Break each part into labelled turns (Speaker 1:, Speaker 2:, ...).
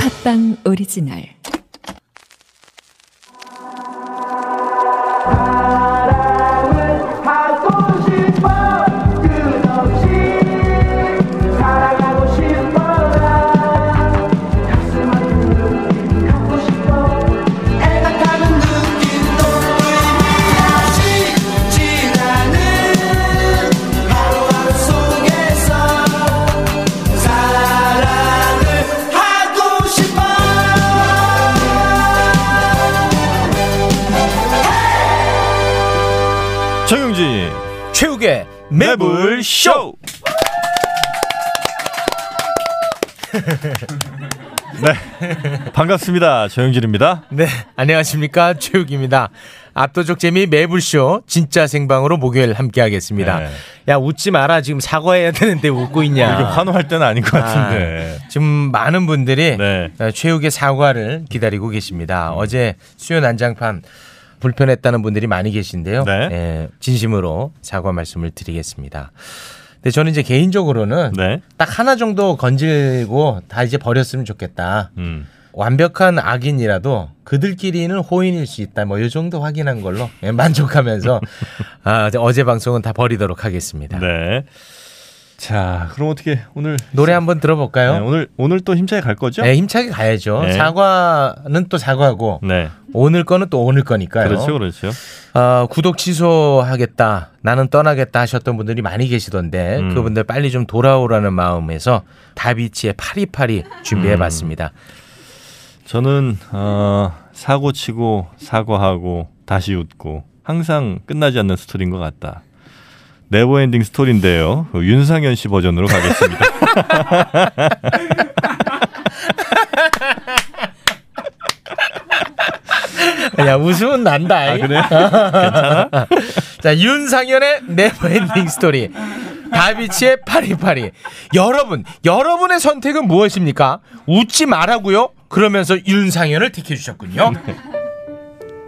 Speaker 1: 팟빵 오리지널
Speaker 2: 매불 쇼. 네 반갑습니다 정영진입니다.
Speaker 3: 네, 안녕하십니까 최욱입니다. 압도적 재미 매불쇼 진짜 생방으로 목요일 함께 하겠습니다.
Speaker 2: 네.
Speaker 3: 야 웃지 마라 지금 사과해야 되는데 웃고 있냐?
Speaker 2: 이렇게 환호할 때는 아닌 것 같은데.
Speaker 3: 지금 많은 분들이
Speaker 2: 네.
Speaker 3: 어, 최욱의 사과를 기다리고 계십니다. 어제 수요 난장판 불편했다는 분들이 많이 계신데요.
Speaker 2: 네.
Speaker 3: 예, 진심으로 사과 말씀을 드리겠습니다. 근데 저는 이제 개인적으로는
Speaker 2: 네.
Speaker 3: 딱 하나 정도 건질고 다 이제 버렸으면 좋겠다.
Speaker 2: 음.
Speaker 3: 완벽한 악인이라도 그들끼리는 호인일 수 있다. 뭐 이 정도 확인한 걸로 예, 만족하면서 아, 어제 방송은 다 버리도록 하겠습니다.
Speaker 2: 네. 자 그럼 어떻게 오늘
Speaker 3: 노래 한번 들어볼까요?
Speaker 2: 네, 오늘 오늘 또 힘차게 갈 거죠?
Speaker 3: 네, 힘차게 가야죠.
Speaker 2: 네.
Speaker 3: 사과는 또 사과고
Speaker 2: 네.
Speaker 3: 오늘 거는 또 오늘 거니까요.
Speaker 2: 그렇죠, 그렇죠.
Speaker 3: 어, 구독 취소하겠다, 나는 떠나겠다 하셨던 분들이 많이 계시던데
Speaker 2: 음.
Speaker 3: 그분들 빨리 좀 돌아오라는 마음에서 다비치의 파리파리 준비해봤습니다.
Speaker 2: 저는 어, 사고 치고 사과하고 다시 웃고 항상 끝나지 않는 스토리인 것 같다. Never Ending Story인데요. 그 윤상현 씨 버전으로 가겠습니다.
Speaker 3: 야 웃으면 난다.
Speaker 2: 아, 그래?
Speaker 3: 자 윤상현의 Never Ending Story, 다비치의 파리파리. 여러분, 여러분의 선택은 무엇입니까? 웃지 말라고요? 그러면서 윤상현을 택해 주셨군요.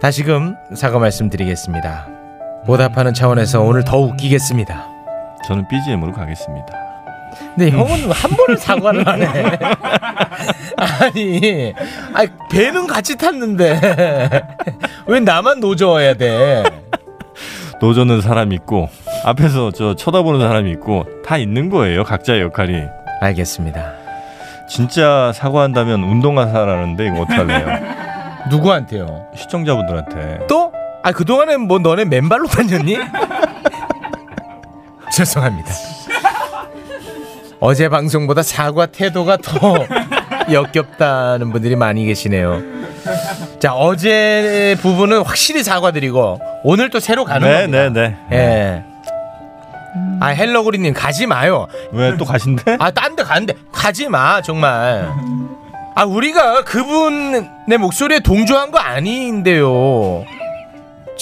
Speaker 3: 다시금 사과 말씀드리겠습니다. 보답하는 차원에서 오늘 더 웃기겠습니다.
Speaker 2: 저는 BGM으로 가겠습니다.
Speaker 3: 근데 형은 한 번을 사과를 하네. 아니, 아니 배는 같이 탔는데 왜 나만 노져야 돼?
Speaker 2: 노조는 사람 있고 앞에서 저 쳐다보는 사람이 있고 다 있는 거예요. 각자의 역할이.
Speaker 3: 알겠습니다.
Speaker 2: 진짜 사과한다면 운동하사라는데 이거 어떡할래요?
Speaker 3: 누구한테요?
Speaker 2: 시청자분들한테.
Speaker 3: 또? 아 그동안에 뭐 너네 맨발로 다녔니? 죄송합니다. 어제 방송보다 사과 태도가 더 역겹다는 분들이 많이 계시네요. 자 어제 부분은 확실히 사과드리고 오늘 또 새로 가는
Speaker 2: 네,
Speaker 3: 겁니다.
Speaker 2: 네, 네.
Speaker 3: 예. 아 헬로그리님 가지 마요.
Speaker 2: 왜 또 가신대?
Speaker 3: 아 딴 데 가는데 가지 마 정말. 아 우리가 그분의 목소리에 동조한 거 아닌데요.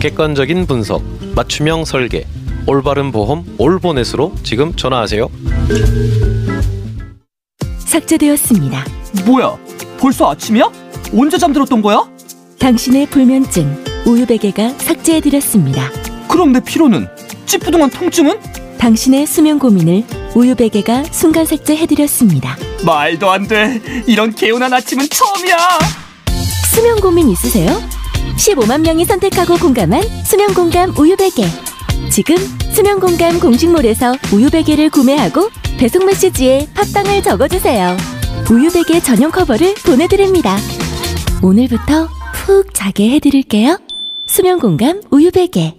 Speaker 4: 객관적인 분석 맞춤형 설계 올바른 보험 올보넷으로 지금 전화하세요
Speaker 1: 삭제되었습니다.
Speaker 5: 뭐야? 벌써 아침이야? 언제 잠들었던 거야?
Speaker 1: 당신의 불면증 우유 베개가 삭제해 드렸습니다.
Speaker 5: 그럼 내 피로는? 찌뿌둥한 통증은?
Speaker 1: 당신의 수면 고민을 우유 베개가 순간 삭제해 드렸습니다.
Speaker 5: 말도 안 돼. 이런 개운한 아침은 처음이야.
Speaker 1: 수면 고민 있으세요? 15만 명이 선택하고 공감한 수면 공감 우유베개. 지금 수면 공감 공식몰에서 우유베개를 구매하고 배송 메시지에 팟빵을 적어주세요. 우유베개 전용 커버를 보내드립니다. 오늘부터 푹 자게 해드릴게요. 수면 공감 우유베개.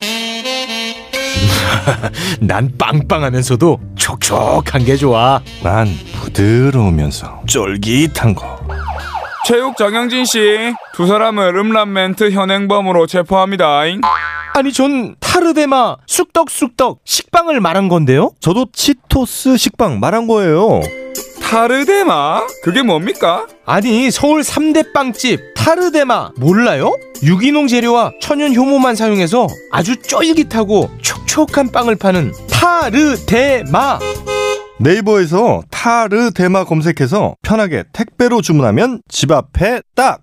Speaker 3: 난 빵빵하면서도 촉촉한 게 좋아.
Speaker 2: 난 부드러우면서 쫄깃한 거.
Speaker 6: 체육 정영진 씨 두 사람을 음란 멘트 현행범으로 체포합니다.
Speaker 3: 아니 전 타르데마 쑥떡쑥떡 식빵을 말한 건데요.
Speaker 2: 저도 치토스 식빵 말한 거예요.
Speaker 6: 타르데마? 그게 뭡니까?
Speaker 3: 아니 서울 3대 빵집 타르데마 몰라요? 유기농 재료와 천연 효모만 사용해서 아주 쫄깃하고 촉촉한 빵을 파는 타르데마
Speaker 2: 네이버에서 타르데마 검색해서 편하게 택배로 주문하면 집 앞에 딱.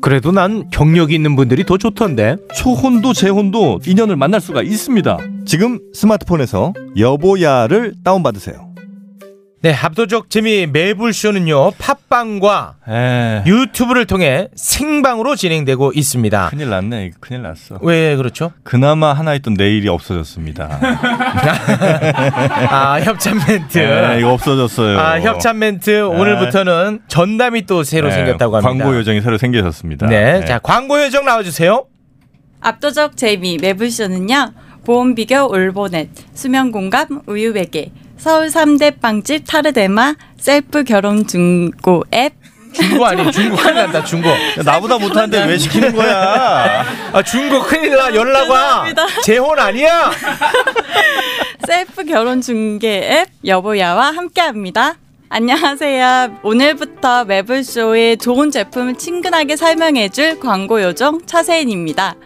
Speaker 3: 그래도 난 경력이 있는 분들이 더 좋던데
Speaker 2: 초혼도 재혼도 인연을 만날 수가 있습니다. 지금 스마트폰에서 여보야를 다운받으세요.
Speaker 3: 네 압도적 재미 매불쇼는요 팟빵과
Speaker 2: 에
Speaker 3: 유튜브를 통해 생방으로 진행되고 있습니다
Speaker 2: 큰일 났네. 큰일 났어.
Speaker 3: 왜 그렇죠?
Speaker 2: 그나마 하나 있던 내일이 없어졌습니다.
Speaker 3: 아 협찬 멘트
Speaker 2: 네, 이거 없어졌어요.
Speaker 3: 아 협찬 멘트 오늘부터는 전담이 또 새로
Speaker 2: 네,
Speaker 3: 생겼다고 합니다
Speaker 2: 광고 요정이 새로 생기셨습니다.
Speaker 3: 네, 자 광고 요정 나와주세요
Speaker 7: 압도적 재미 매불쇼는요. 보험 비교 올보넷, 수면 공감 우유 베개, 서울 3대 빵집 타르데마, 셀프 결혼 중고 앱,
Speaker 3: 중고 아니에요 중고 큰일 난다 중고
Speaker 2: 야, 나보다 못하는데 왜 시키는 거야?
Speaker 3: 아 중고 큰일 나 연락 와. 재혼 아니야
Speaker 7: 셀프 결혼 중개 앱 여보야와 함께합니다. 안녕하세요. 오늘부터 매불쇼의 좋은 제품을 친근하게 설명해줄 광고 요정 차세인입니다.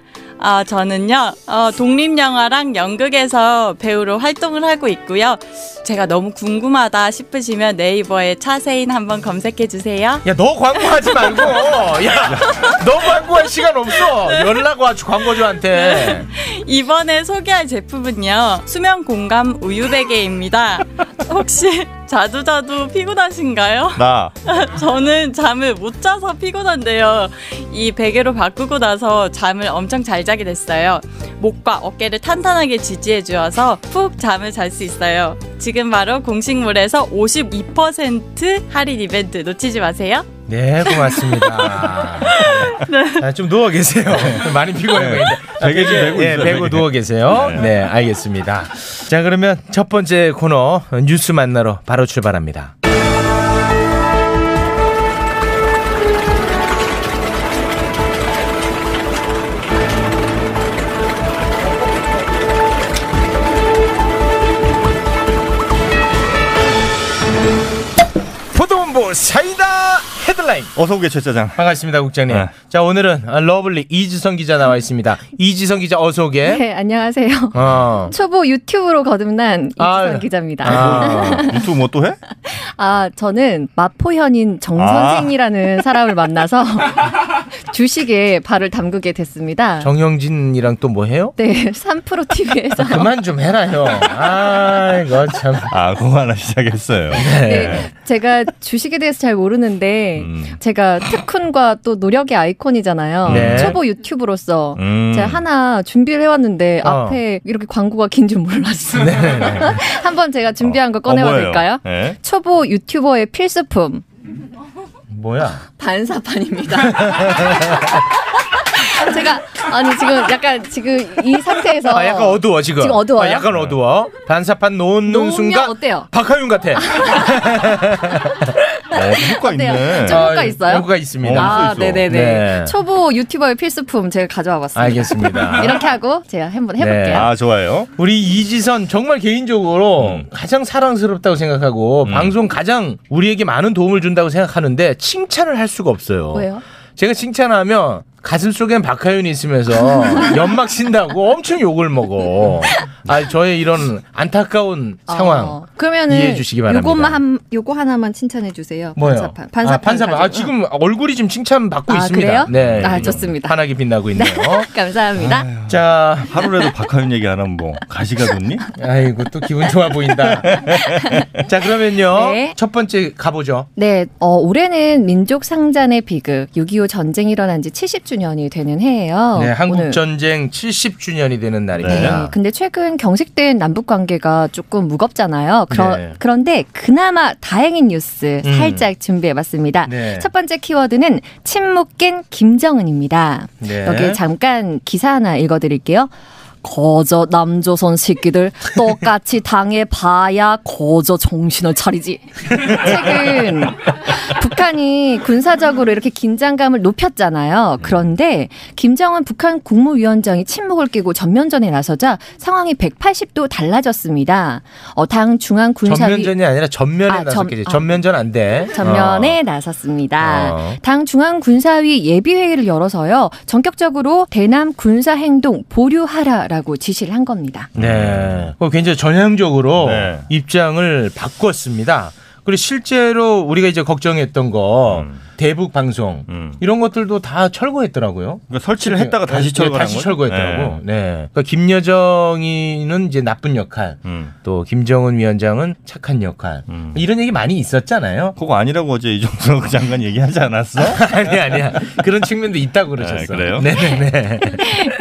Speaker 7: 아, 저는요, 어, 독립영화랑 연극에서 배우로 활동을 하고 있고요. 제가 너무 궁금하다 싶으시면 네이버에 차세인 한번 검색해 주세요.
Speaker 3: 야 너 광고하지 말고 야 너 광고할 시간 없어 연락 와 광고주한테
Speaker 7: 이번에 소개할 제품은요, 수면 공감 우유 베개입니다. 혹시 자주 자주 피곤하신가요?
Speaker 2: 나
Speaker 7: 저는 잠을 못 자서 피곤한데요. 이 베개로 바꾸고 나서 잠을 엄청 잘 자게 됐어요. 목과 어깨를 탄탄하게 지지해 주어서 푹 잠을 잘 수 있어요. 지금 바로 공식물에서 52% 할인 이벤트 놓치지 마세요.
Speaker 3: 네 고맙습니다. 아, 좀 누워 계세요. 많이 피곤해 보이는데.
Speaker 2: 베개 좀 메고
Speaker 3: 예,
Speaker 2: 있어요,
Speaker 3: 베고. 누워 계세요. 네 알겠습니다. 자 그러면 첫 번째 코너 뉴스 만나러 바로 출발합니다 라인
Speaker 2: 어서 오게 최 짜장.
Speaker 3: 반갑습니다 국장님
Speaker 2: 네.
Speaker 3: 자 오늘은 아, lovely 이지선 기자 나와 있습니다 이지선 기자 어서 오게
Speaker 8: 네, 안녕하세요.
Speaker 3: 어.
Speaker 8: 초보 유튜브로 거듭난
Speaker 3: 아,
Speaker 8: 이지선 기자입니다. 아.
Speaker 3: 아.
Speaker 2: 유튜브 뭐 또 해?
Speaker 8: 저는 마포현인 정
Speaker 2: 아.
Speaker 8: 선생이라는 사람을 만나서 주식에 발을 담그게 됐습니다.
Speaker 3: 정영진이랑 또 뭐 해요?
Speaker 8: 네, 3프로 TV에서
Speaker 3: 그만 좀 해라요. 아, 이거 참.
Speaker 2: 아, 그거 하나 시작했어요.
Speaker 8: 네, 제가 주식에 대해서 잘 모르는데
Speaker 2: 음.
Speaker 8: 제가 특훈과 또 노력의 아이콘이잖아요.
Speaker 3: 네.
Speaker 8: 초보 유튜브로서
Speaker 2: 음.
Speaker 8: 제가 하나 준비를 해왔는데
Speaker 3: 어.
Speaker 8: 앞에 이렇게 광고가 긴 줄 몰랐어요. 한번 제가 준비한 거 꺼내봐
Speaker 2: 어?
Speaker 8: 될까요?
Speaker 2: 네.
Speaker 8: 초보 유튜버의 필수품
Speaker 3: 뭐야?
Speaker 8: 반사판입니다. 제가 아니 지금 약간 지금 이 상태에서
Speaker 3: 아, 약간 어두워, 지금.
Speaker 8: 지금 어두워요?
Speaker 3: 아, 약간 어두워. 반사판 놓는
Speaker 8: 놓으면
Speaker 3: 순간.
Speaker 8: 어때요?
Speaker 3: 박하윤 같아.
Speaker 2: 어, 효과? 있네.
Speaker 8: 좀 효과
Speaker 3: 아,
Speaker 8: 있어요?
Speaker 3: 효과 있습니다.
Speaker 2: 어,
Speaker 8: 아,
Speaker 2: 있어, 있어.
Speaker 8: 네네네.
Speaker 3: 네.
Speaker 8: 초보 유튜버의 필수품 제가 가져와 봤습니다.
Speaker 3: 알겠습니다.
Speaker 8: 이렇게 하고 제가 한번 해볼게요.
Speaker 3: 네.
Speaker 2: 아, 좋아요.
Speaker 3: 우리 이지선 정말 개인적으로
Speaker 2: 음.
Speaker 3: 가장 사랑스럽다고 생각하고
Speaker 2: 음.
Speaker 3: 방송 가장 우리에게 많은 도움을 준다고 생각하는데 칭찬을 할 수가 없어요.
Speaker 8: 왜요?
Speaker 3: 제가 칭찬하면 가슴 속엔 박하윤이 있으면서 연막 친다고 엄청 욕을 먹어. 아 저의 이런 안타까운 상황.
Speaker 8: 어, 그러면은
Speaker 3: 이해해 주시기 바랍니다.
Speaker 8: 요것만 한 요거 하나만 칭찬해 주세요.
Speaker 3: 뭐요?
Speaker 8: 반사판. 반사판.
Speaker 3: 아, 반사판. 아,
Speaker 8: 가지고.
Speaker 3: 지금 얼굴이 지금 칭찬 받고
Speaker 8: 아,
Speaker 3: 있습니다.
Speaker 8: 그래요?
Speaker 3: 네.
Speaker 8: 아, 좋습니다.
Speaker 3: 환하게 빛나고 있네요.
Speaker 8: 감사합니다.
Speaker 3: 자,
Speaker 2: 하루라도 박하윤 얘기 안 하면 뭐 가시가 돋니?
Speaker 3: 아이고 또 기분 좋아 보인다. 자, 그러면요.
Speaker 8: 네.
Speaker 3: 첫 번째 가보죠.
Speaker 8: 네, 어, 올해는 민족 상잔의 비극 6.25 전쟁이 일어난 지 70 주년이 되는 해예요.
Speaker 3: 네, 한국. 전쟁 70주년이 되는
Speaker 8: 네.
Speaker 3: 날입니다.
Speaker 8: 근데 최근 경색된 남북 관계가 조금 무겁잖아요. 그러,
Speaker 3: 네.
Speaker 8: 그런데 그나마 다행인 뉴스
Speaker 3: 음.
Speaker 8: 살짝 준비해봤습니다.
Speaker 3: 네.
Speaker 8: 첫 번째 키워드는 침묵 깬 김정은입니다.
Speaker 3: 네.
Speaker 8: 여기 잠깐 기사 하나 읽어드릴게요. 거저 남조선 새끼들 똑같이 당해봐야 거저 정신을 차리지. 최근 북한이 군사적으로 이렇게 긴장감을 높였잖아요. 그런데 김정은 북한 국무위원장이 침묵을 깨고 전면전에 나서자 상황이 180도 달라졌습니다. 어, 당 중앙 군사위
Speaker 3: 전면전이 아니라 전면에
Speaker 8: 아, 전-
Speaker 3: 나섰겠지.
Speaker 8: 아.
Speaker 3: 전면전 안 돼.
Speaker 8: 전면에 나섰습니다.
Speaker 3: 어.
Speaker 8: 당 중앙 군사위 예비회의를 열어서요. 전격적으로 대남 군사 행동 보류하라 라고 지시를 한 겁니다.
Speaker 3: 네. 어, 굉장히 전향적으로
Speaker 2: 네.
Speaker 3: 입장을 바꿨습니다. 그리고 실제로 우리가 이제 걱정했던 거
Speaker 2: 음.
Speaker 3: 대북 방송
Speaker 2: 음.
Speaker 3: 이런 것들도 다 철거했더라고요.
Speaker 2: 그러니까 설치를 했다가 다시
Speaker 3: 네,
Speaker 2: 철거한
Speaker 3: 다시? 철거했더라고. 네. 그러니까 김여정이는 이제 나쁜 역할,
Speaker 2: 음.
Speaker 3: 또 김정은 위원장은 착한 역할.
Speaker 2: 음.
Speaker 3: 이런 얘기 많이 있었잖아요.
Speaker 2: 그거 아니라고 어제 이종석 장관 얘기하지 않았어?
Speaker 3: 아니 아니야. 그런 측면도 있다고 그러셨어.
Speaker 2: 네, 그래요?
Speaker 3: 네네네.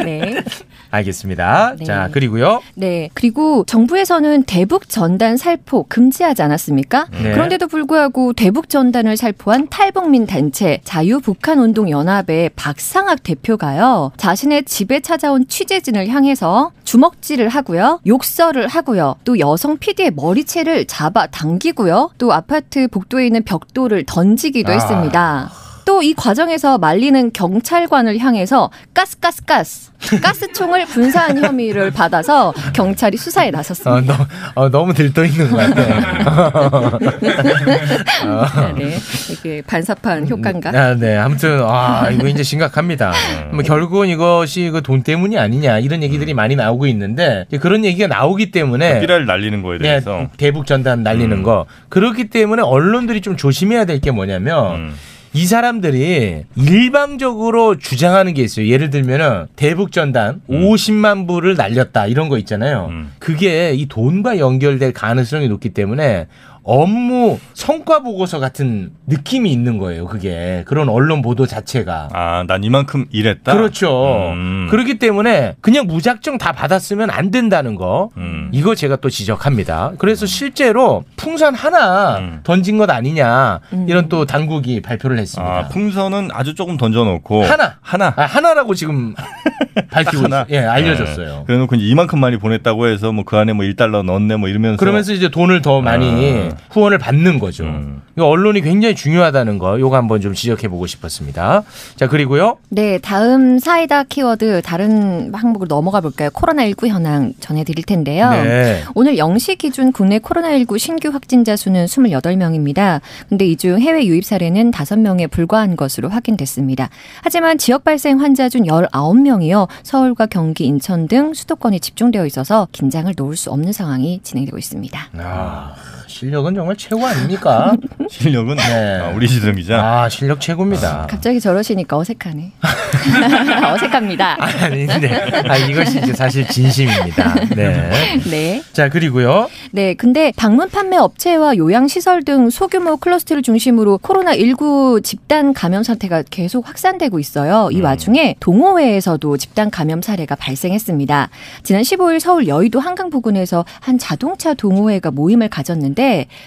Speaker 8: 네.
Speaker 3: 알겠습니다.
Speaker 8: 네.
Speaker 3: 자 그리고요.
Speaker 8: 네. 그리고 정부에서는 대북 전단 살포 금지하지 않았습니까?
Speaker 3: 네.
Speaker 8: 그런데도 불구하고 대북 전단을 살포한 탈북민 단체 자유북한운동연합의 박상학 대표가요. 자신의 집에 찾아온 취재진을 향해서 주먹질을 하고요. 욕설을 하고요. 또 여성 PD의 머리채를 잡아 당기고요. 또 아파트 복도에 있는 벽돌을 던지기도
Speaker 3: 아.
Speaker 8: 했습니다. 또 이 과정에서 말리는 경찰관을 향해서 가스 가스 가스 가스총을 분사한 혐의를 받아서 경찰이 수사에
Speaker 3: 어,
Speaker 8: 나섰습니다.
Speaker 3: 너, 어, 너무 들떠 있는 것 같아.
Speaker 8: 네, 이게 반사판 효과인가?
Speaker 3: 아, 네. 아무튼 아 이거 이제 심각합니다. 뭐 결국은 이것이 그 돈 때문이 아니냐 이런 얘기들이 많이 나오고 있는데 그런 얘기가 나오기 때문에
Speaker 2: 삐라를 날리는 거에 대해서
Speaker 3: 네, 대북 전단 날리는
Speaker 2: 음.
Speaker 3: 거 그렇기 때문에 언론들이 좀 조심해야 될 게 뭐냐면
Speaker 2: 음.
Speaker 3: 이 사람들이 일방적으로 주장하는 게 있어요. 예를 들면은 대북 전단 50만 부를 날렸다 이런 거 있잖아요.
Speaker 2: 음.
Speaker 3: 그게 이 돈과 연결될 가능성이 높기 때문에 업무 성과 보고서 같은 느낌이 있는 거예요. 그게 그런 언론 보도 자체가.
Speaker 2: 아, 난 이만큼 일했다.
Speaker 3: 그렇죠.
Speaker 2: 음.
Speaker 3: 그렇기 때문에 그냥 무작정 다 받았으면 안 된다는 거.
Speaker 2: 음.
Speaker 3: 이거 제가 또 지적합니다. 그래서 실제로 풍선 하나
Speaker 2: 음.
Speaker 3: 던진 것 아니냐
Speaker 8: 음.
Speaker 3: 이런 또 당국이 발표를 했습니다.
Speaker 2: 아, 풍선은 아주 조금 던져놓고
Speaker 3: 하나.
Speaker 2: 하나
Speaker 3: 아, 하나라고 지금 밝히고
Speaker 2: 하나.
Speaker 3: 있, 예, 알려졌어요.
Speaker 2: 네. 그래놓고 이제 이만큼 많이 보냈다고 해서 뭐 그 안에 뭐 1달러 넣었네 뭐 이러면서
Speaker 3: 그러면서 이제 돈을 더 많이
Speaker 2: 아.
Speaker 3: 후원을 받는 거죠.
Speaker 2: 음.
Speaker 3: 이거 언론이 굉장히 중요하다는 거, 요거 한번 좀 지적해 보고 싶었습니다. 자, 그리고요.
Speaker 8: 네, 다음 사이다 키워드 다른 항목으로 넘어가 볼까요? 코로나19 현황 전해드릴 텐데요.
Speaker 3: 네.
Speaker 8: 오늘 0시 기준 국내 코로나19 신규 확진자 수는 28명입니다. 근데 이 중 해외 유입 사례는 5명에 불과한 것으로 확인됐습니다. 하지만 지역 발생 환자 중 19명이요. 서울과 경기, 인천 등 수도권에 집중되어 있어서 긴장을 놓을 수 없는 상황이 진행되고 있습니다.
Speaker 3: 아, 실력은 정말 최고 아닙니까?
Speaker 2: 실력은
Speaker 3: 네.
Speaker 2: 아, 우리 지성 기자.
Speaker 3: 아, 실력 최고입니다.
Speaker 8: 갑자기 저러시니까 어색하네. 어색합니다.
Speaker 3: 아닌데. 아, 이것이 이제 사실 진심입니다. 네.
Speaker 8: 네.
Speaker 3: 자, 그리고요.
Speaker 8: 네, 근데 방문 판매 업체와 요양 시설 등 소규모 클러스터를 중심으로 코로나 19 집단 감염 사태가 계속 확산되고 있어요. 이 와중에 동호회에서도 집단 감염 사례가 발생했습니다. 지난 15일 서울 여의도 한강 부근에서 한 자동차 동호회가 모임을 가졌는데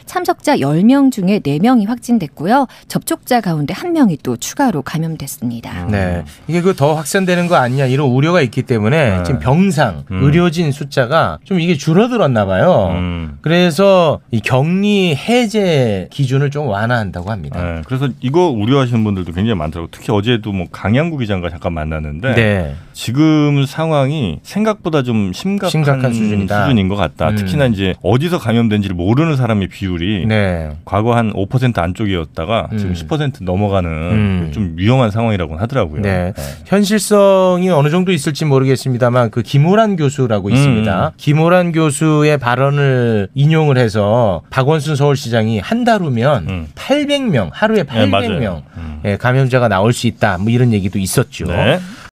Speaker 8: 참석자 10명 중에 4명이 확진됐고요. 접촉자 가운데 1명이 또 추가로 감염됐습니다.
Speaker 3: 네. 이게 그 더 확산되는 거 아니냐 이런 우려가 있기 때문에
Speaker 2: 네.
Speaker 3: 지금 병상,
Speaker 2: 음.
Speaker 3: 의료진 숫자가 좀 이게 줄어들었나 봐요.
Speaker 2: 음.
Speaker 3: 그래서 이 격리 해제 기준을 좀 완화한다고 합니다.
Speaker 2: 네, 그래서 이거 우려하시는 분들도 굉장히 많더라고. 요 특히 어제도 뭐 강양구 기장과 잠깐 만났는데
Speaker 3: 네.
Speaker 2: 지금 상황이 생각보다 좀 심각한,
Speaker 3: 심각한 수준이다.
Speaker 2: 수준인 것 같다.
Speaker 3: 음.
Speaker 2: 특히나 이제 어디서 감염된지를 모르는 사람의 비율이
Speaker 3: 네.
Speaker 2: 과거 한 5% 안쪽이었다가
Speaker 3: 음.
Speaker 2: 지금 10% 넘어가는
Speaker 3: 음.
Speaker 2: 좀 위험한 상황이라고 하더라고요.
Speaker 3: 네. 현실성이 어느 정도 있을지 모르겠습니다만 그 김호란 교수라고
Speaker 2: 음.
Speaker 3: 있습니다. 김호란 교수의 발언을 인용을 해서 박원순 서울시장이 한 달 후면
Speaker 2: 음.
Speaker 3: 800명 하루에
Speaker 2: 네, 맞아요.
Speaker 3: 800명
Speaker 2: 음.
Speaker 3: 예, 감염자가 나올 수 있다. 뭐 이런 얘기도 있었죠.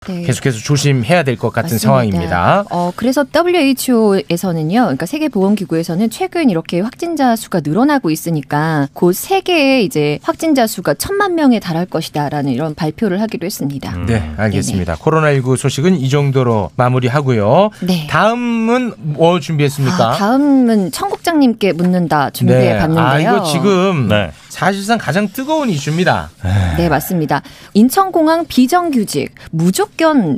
Speaker 2: 네.
Speaker 8: 네.
Speaker 3: 계속해서 조심해야 될 것 같은
Speaker 8: 맞습니다.
Speaker 3: 상황입니다.
Speaker 8: 어, 그래서 WHO에서는요, 그러니까 세계보건기구에서는 최근 이렇게 확진자 수가 늘어나고 있으니까 곧 세계의 이제 확진자 수가 천만 명에 달할 것이다라는 이런 발표를 하기로 했습니다.
Speaker 3: 네, 알겠습니다. 코로나19 소식은 이 정도로 마무리하고요.
Speaker 8: 네.
Speaker 3: 다음은 뭐 준비했습니까?
Speaker 8: 아, 다음은 청국장님께 묻는다 준비해 봤는데요.
Speaker 3: 아, 이거 지금
Speaker 2: 네.
Speaker 3: 사실상 가장 뜨거운 이슈입니다.
Speaker 8: 네, 맞습니다. 인천공항 비정규직, 무조건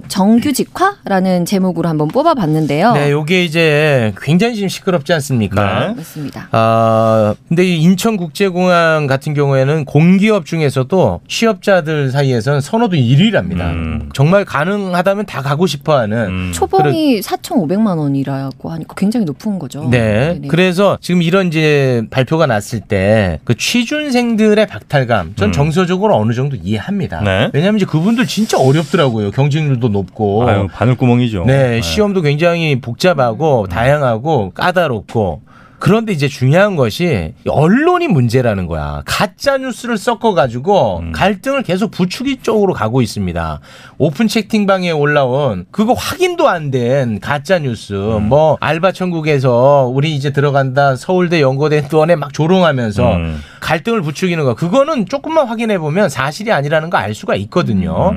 Speaker 8: 정규직화라는 제목으로 한번 뽑아봤는데요.
Speaker 3: 네, 요게 이제 굉장히 지금 시끄럽지 않습니까?
Speaker 2: 네.
Speaker 8: 맞습니다.
Speaker 3: 아, 근데 이 인천국제공항 같은 경우에는 공기업 중에서도 취업자들 사이에서는 선호도 1위랍니다.
Speaker 2: 음.
Speaker 3: 정말 가능하다면 다 가고 싶어 하는.
Speaker 2: 음.
Speaker 8: 초봉이 4,500만 원이라고 하니까 굉장히 높은 거죠.
Speaker 3: 네.
Speaker 8: 네네.
Speaker 3: 그래서 지금 이런 이제 발표가 났을 때 그 취준생들의 박탈감 전
Speaker 2: 음.
Speaker 3: 정서적으로 어느 정도 이해합니다.
Speaker 2: 네.
Speaker 3: 왜냐하면 이제 그분들 진짜 어렵더라고요. 경쟁률도 높고.
Speaker 2: 아유, 바늘구멍이죠.
Speaker 3: 네, 시험도 굉장히 복잡하고 다양하고 까다롭고 그런데 이제 중요한 것이 언론이 문제라는 거야. 가짜 뉴스를 섞어 가지고
Speaker 2: 음.
Speaker 3: 갈등을 계속 부추기 쪽으로 가고 있습니다. 오픈 채팅방에 올라온 그거 확인도 안 된 가짜 뉴스.
Speaker 2: 음.
Speaker 3: 뭐 알바 천국에서 우리 이제 들어간다. 서울대 연고대 또한에 막 조롱하면서
Speaker 2: 음.
Speaker 3: 갈등을 부추기는 거. 그거는 조금만 확인해 보면 사실이 아니라는 거 알 수가 있거든요.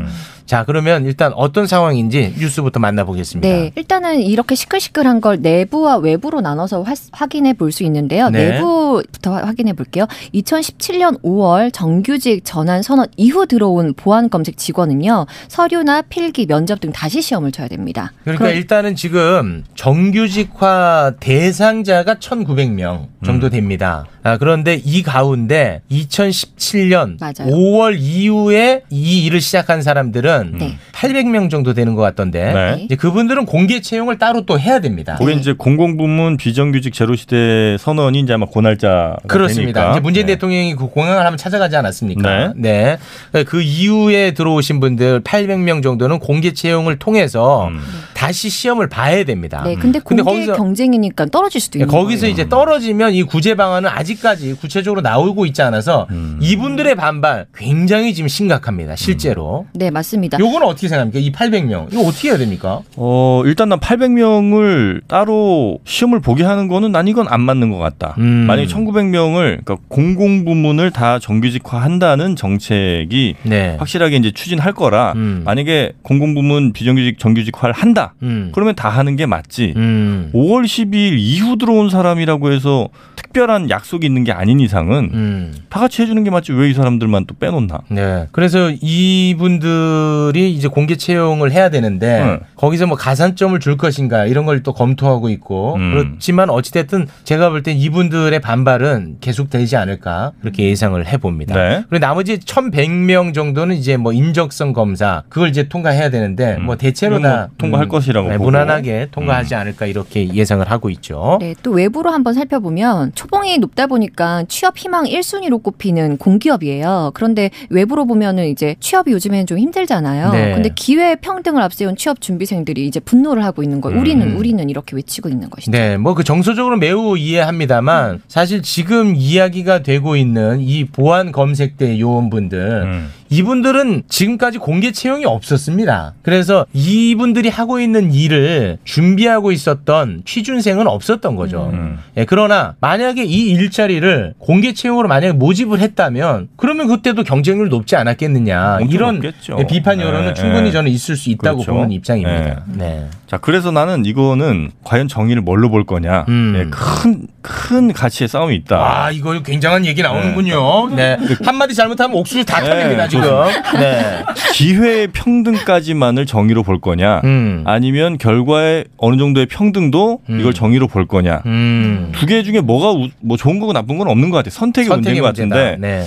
Speaker 2: 음.
Speaker 3: 자, 그러면 일단 어떤 상황인지 뉴스부터 만나보겠습니다.
Speaker 8: 네, 일단은 이렇게 시끌시끌한 걸 내부와 외부로 나눠서 화- 확인해 볼 수 있는데요.
Speaker 3: 네.
Speaker 8: 내부부터 화- 확인해 볼게요. 2017년 5월 정규직 전환 선언 이후 들어온 보안 검색 직원은요. 서류나 필기, 면접 등 다시 시험을 쳐야 됩니다.
Speaker 3: 그러니까
Speaker 8: 그럼-
Speaker 3: 일단은 지금 정규직화 대상자가 1,900명 정도 됩니다. 아, 그런데 이 가운데 2017년
Speaker 8: 맞아요.
Speaker 3: 5월 이후에 이 일을 시작한 사람들은
Speaker 8: 네.
Speaker 3: 800명 정도 되는 것 같던데
Speaker 2: 네.
Speaker 3: 이제 그분들은 공개 채용을 따로 또 해야 됩니다.
Speaker 2: 그게 이제 공공부문 비정규직 제로 시대 선언이 이제 아마 고날짜가
Speaker 3: 그렇습니다.
Speaker 2: 되니까.
Speaker 3: 이제 문재인
Speaker 2: 네.
Speaker 3: 대통령이 그 공항을 한번 찾아가지 않았습니까?
Speaker 2: 네.
Speaker 3: 네. 그 이후에 들어오신 분들 800명 정도는 공개 채용을 통해서
Speaker 2: 음.
Speaker 3: 다시 시험을 봐야 됩니다.
Speaker 8: 네, 근데
Speaker 3: 근데
Speaker 8: 공개
Speaker 3: 거기서-
Speaker 8: 경쟁이니까 떨어질 수도
Speaker 3: 예,
Speaker 8: 있는
Speaker 3: 거기서
Speaker 8: 거예요.
Speaker 3: 이제 떨어지면 이 구제 방안은 아직까지 구체적으로 나오고 있지 않아서
Speaker 2: 음.
Speaker 3: 이분들의 반발 굉장히 지금 심각합니다. 실제로.
Speaker 8: 네, 맞습니다.
Speaker 3: 요거는 어떻게 생각합니까? 이 800명. 이거 어떻게 해야 됩니까?
Speaker 2: 어, 일단 난 800명을 따로 시험을 보게 하는 거는 난 이건 안 맞는 것 같다.
Speaker 3: 음.
Speaker 2: 만약에 1900명을 그러니까 공공 부문을 다 정규직화 한다는 정책이
Speaker 3: 네.
Speaker 2: 확실하게 이제 추진할 거라
Speaker 3: 음.
Speaker 2: 만약에 공공 부문 비정규직 정규직화를 한다.
Speaker 3: 음.
Speaker 2: 그러면 다 하는 게 맞지.
Speaker 3: 음.
Speaker 2: 5월 12일 이후 들어온 사람이라고 해서 특별한 약속이 있는 게 아닌 이상은
Speaker 3: 음.
Speaker 2: 다 같이 해주는 게 맞지 왜 이 사람들만 또 빼놓나?
Speaker 3: 네. 그래서 이분들이 이제 공개 채용을 해야 되는데
Speaker 2: 네.
Speaker 3: 거기서 뭐 가산점을 줄 것인가 이런 걸 또 검토하고 있고
Speaker 2: 음.
Speaker 3: 그렇지만 어찌됐든 제가 볼 땐 이분들의 반발은 계속되지 않을까 그렇게 예상을 해봅니다.
Speaker 2: 네.
Speaker 3: 그리고 나머지 1,100명 정도는 이제 뭐 인적성 검사 그걸 이제 통과해야 되는데
Speaker 2: 음.
Speaker 3: 뭐 대체로
Speaker 2: 다뭐 통과할 것이라고
Speaker 3: 네.
Speaker 2: 음.
Speaker 3: 무난하게 통과하지 않을까 이렇게 예상을 하고 있죠.
Speaker 8: 네, 또 외부로 한번 살펴보면 초봉이 높다 보니까 취업 희망 1순위로 꼽히는 공기업이에요. 그런데 외부로 보면은 이제 취업이 요즘에는 좀 힘들잖아요.
Speaker 3: 네.
Speaker 8: 근데 기회 평등을 앞세운 취업 준비생들이 이제 분노를 하고 있는 거예요. 우리는
Speaker 3: 음.
Speaker 8: 우리는 이렇게 외치고 있는 것이죠.
Speaker 3: 네, 뭐 그 정서적으로 매우 이해합니다만 사실 지금 이야기가 되고 있는 이 보안 검색대 요원분들
Speaker 2: 음.
Speaker 3: 이분들은 지금까지 공개 채용이 없었습니다. 그래서 이분들이 하고 있는 일을 준비하고 있었던 취준생은 없었던 거죠.
Speaker 2: 음.
Speaker 3: 예, 그러나 만약에 이 일자리를 공개 채용으로 만약에 모집을 했다면 그러면 그때도 경쟁률 높지 않았겠느냐 이런. 예, 비판 여론은
Speaker 2: 네,
Speaker 3: 충분히
Speaker 2: 네.
Speaker 3: 저는 있을 수 있다고
Speaker 2: 그렇죠.
Speaker 3: 보는 입장입니다. 네.
Speaker 2: 자, 그래서 나는 이거는 과연 정의를 뭘로 볼 거냐.
Speaker 3: 음.
Speaker 2: 예, 큰, 큰 가치의 싸움이 있다.
Speaker 3: 아, 이거 굉장한 얘기 나오는군요. 네. 한마디 잘못하면 옥수수 다
Speaker 2: 네,
Speaker 3: 터집니다, 지금. 네.
Speaker 2: 기회 평등까지만을 정의로 볼 거냐.
Speaker 3: 음.
Speaker 2: 아니면 결과에 어느 정도의 평등도
Speaker 3: 음.
Speaker 2: 이걸 정의로 볼 거냐.
Speaker 3: 음.
Speaker 2: 두개 중에 뭐가 우- 뭐 좋은 거고 나쁜 건 없는 것 같아. 선택이, 문제인 것
Speaker 3: 문제다.
Speaker 2: 같은데.
Speaker 3: 네.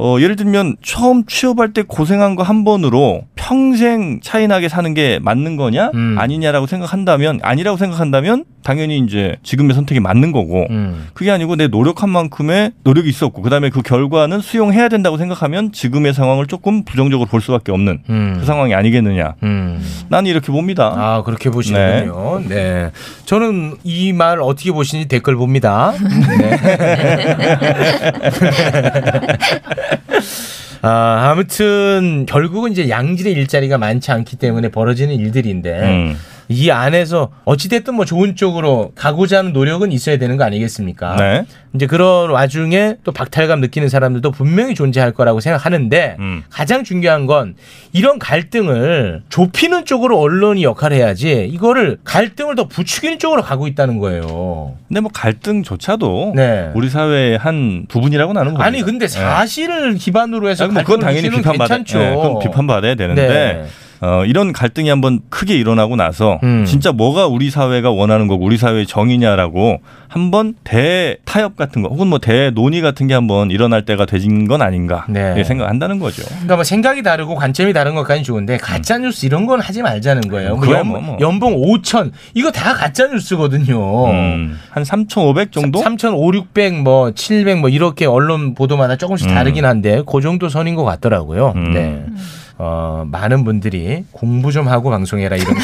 Speaker 2: 어, 예를 들면 처음 취업할 때 고생한 거 한 번으로 평생 차이나게 사는 게 맞는 거냐
Speaker 3: 음.
Speaker 2: 아니냐라고 생각한다면 아니라고 생각한다면 당연히 이제 지금의 선택이 맞는 거고
Speaker 3: 음.
Speaker 2: 그게 아니고 내 노력한 만큼의 노력이 있었고 그다음에 그 결과는 수용해야 된다고 생각하면 지금의 상황을 조금 부정적으로 볼 수밖에 없는
Speaker 3: 음.
Speaker 2: 그 상황이 아니겠느냐
Speaker 3: 음.
Speaker 2: 난 이렇게 봅니다.
Speaker 3: 아, 그렇게 보시는군요. 네. 저는 이 말 어떻게 보시는지 댓글 봅니다. 네. 아, 아무튼 결국은 이제 양질의 일자리가 많지 않기 때문에 벌어지는 일들인데
Speaker 2: 음.
Speaker 3: 이 안에서 어찌됐든 뭐 좋은 쪽으로 가고자 하는 노력은 있어야 되는 거 아니겠습니까?
Speaker 2: 네.
Speaker 3: 이제 그런 와중에 또 박탈감 느끼는 사람들도 분명히 존재할 거라고 생각하는데
Speaker 2: 음.
Speaker 3: 가장 중요한 건 이런 갈등을 좁히는 쪽으로 언론이 역할을 해야지 이거를 갈등을 더 부추기는 쪽으로 가고 있다는 거예요.
Speaker 2: 근데 뭐 갈등조차도
Speaker 3: 네.
Speaker 2: 우리 사회의 한 부분이라고 나는 봅니다.
Speaker 3: 아니 근데 사실을 기반으로 해서
Speaker 2: 아니, 뭐 그건 당연히 비판받아. 예, 그건 비판받아야 되는데
Speaker 3: 네.
Speaker 2: 어, 이런 갈등이 한번 크게 일어나고 나서
Speaker 3: 음.
Speaker 2: 진짜 뭐가 우리 사회가 원하는 거고 우리 사회의 정의냐라고 한번 대타협 같은 거 혹은 뭐 대논의 같은 게 한번 일어날 때가 되진 건 아닌가
Speaker 3: 네.
Speaker 2: 이렇게 생각한다는 거죠.
Speaker 3: 그러니까 뭐 생각이 다르고 관점이 다른 것까지 좋은데 가짜 뉴스 이런 건 하지 말자는 거예요. 뭐
Speaker 2: 그건
Speaker 3: 연,
Speaker 2: 뭐, 뭐.
Speaker 3: 연봉 5천 이거 다 가짜 뉴스거든요.
Speaker 2: 음, 한 3,500 정도?
Speaker 3: 3,500, 600, 뭐 700, 뭐 이렇게 언론 보도마다 조금씩
Speaker 2: 음.
Speaker 3: 다르긴 한데 그 정도 선인 것 같더라고요.
Speaker 2: 음.
Speaker 3: 네. 어, 많은 분들이 공부 좀 하고 방송해라 이런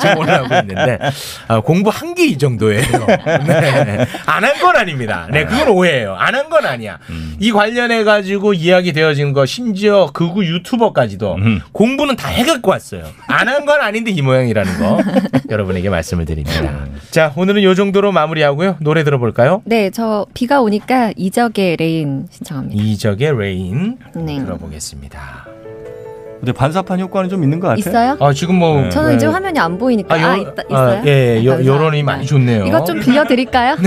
Speaker 3: 지금 올라오고 있는데 아, 공부 한게이 정도예요. 네. 안한 건 아닙니다. 네, 그건 오해예요. 안 한 건 아니야.
Speaker 2: 음.
Speaker 3: 이 관련해 가지고 이야기 되어진 거 심지어 극우 유튜버까지도
Speaker 2: 음.
Speaker 3: 공부는 다 해갖고 왔어요. 안 한 건 아닌데 이 모양이라는 거 여러분에게 말씀을 드립니다. 자, 오늘은 요 정도로 마무리하고요. 노래 들어볼까요?
Speaker 8: 네, 저 비가 오니까 이적의 Rain 신청합니다.
Speaker 3: 이적의 Rain
Speaker 8: 네.
Speaker 3: 들어보겠습니다.
Speaker 2: 근데 반사판 효과는 좀 있는 것 같아요.
Speaker 8: 있어요?
Speaker 3: 아, 지금 뭐
Speaker 8: 저는 이제 화면이 안 보이니까 아,
Speaker 3: 요-
Speaker 8: 있다, 있어요?
Speaker 3: 아, 예, 요,
Speaker 8: 감사합니다.
Speaker 3: 여론이 많이 좋네요.
Speaker 8: 이것 좀 빌려드릴까요?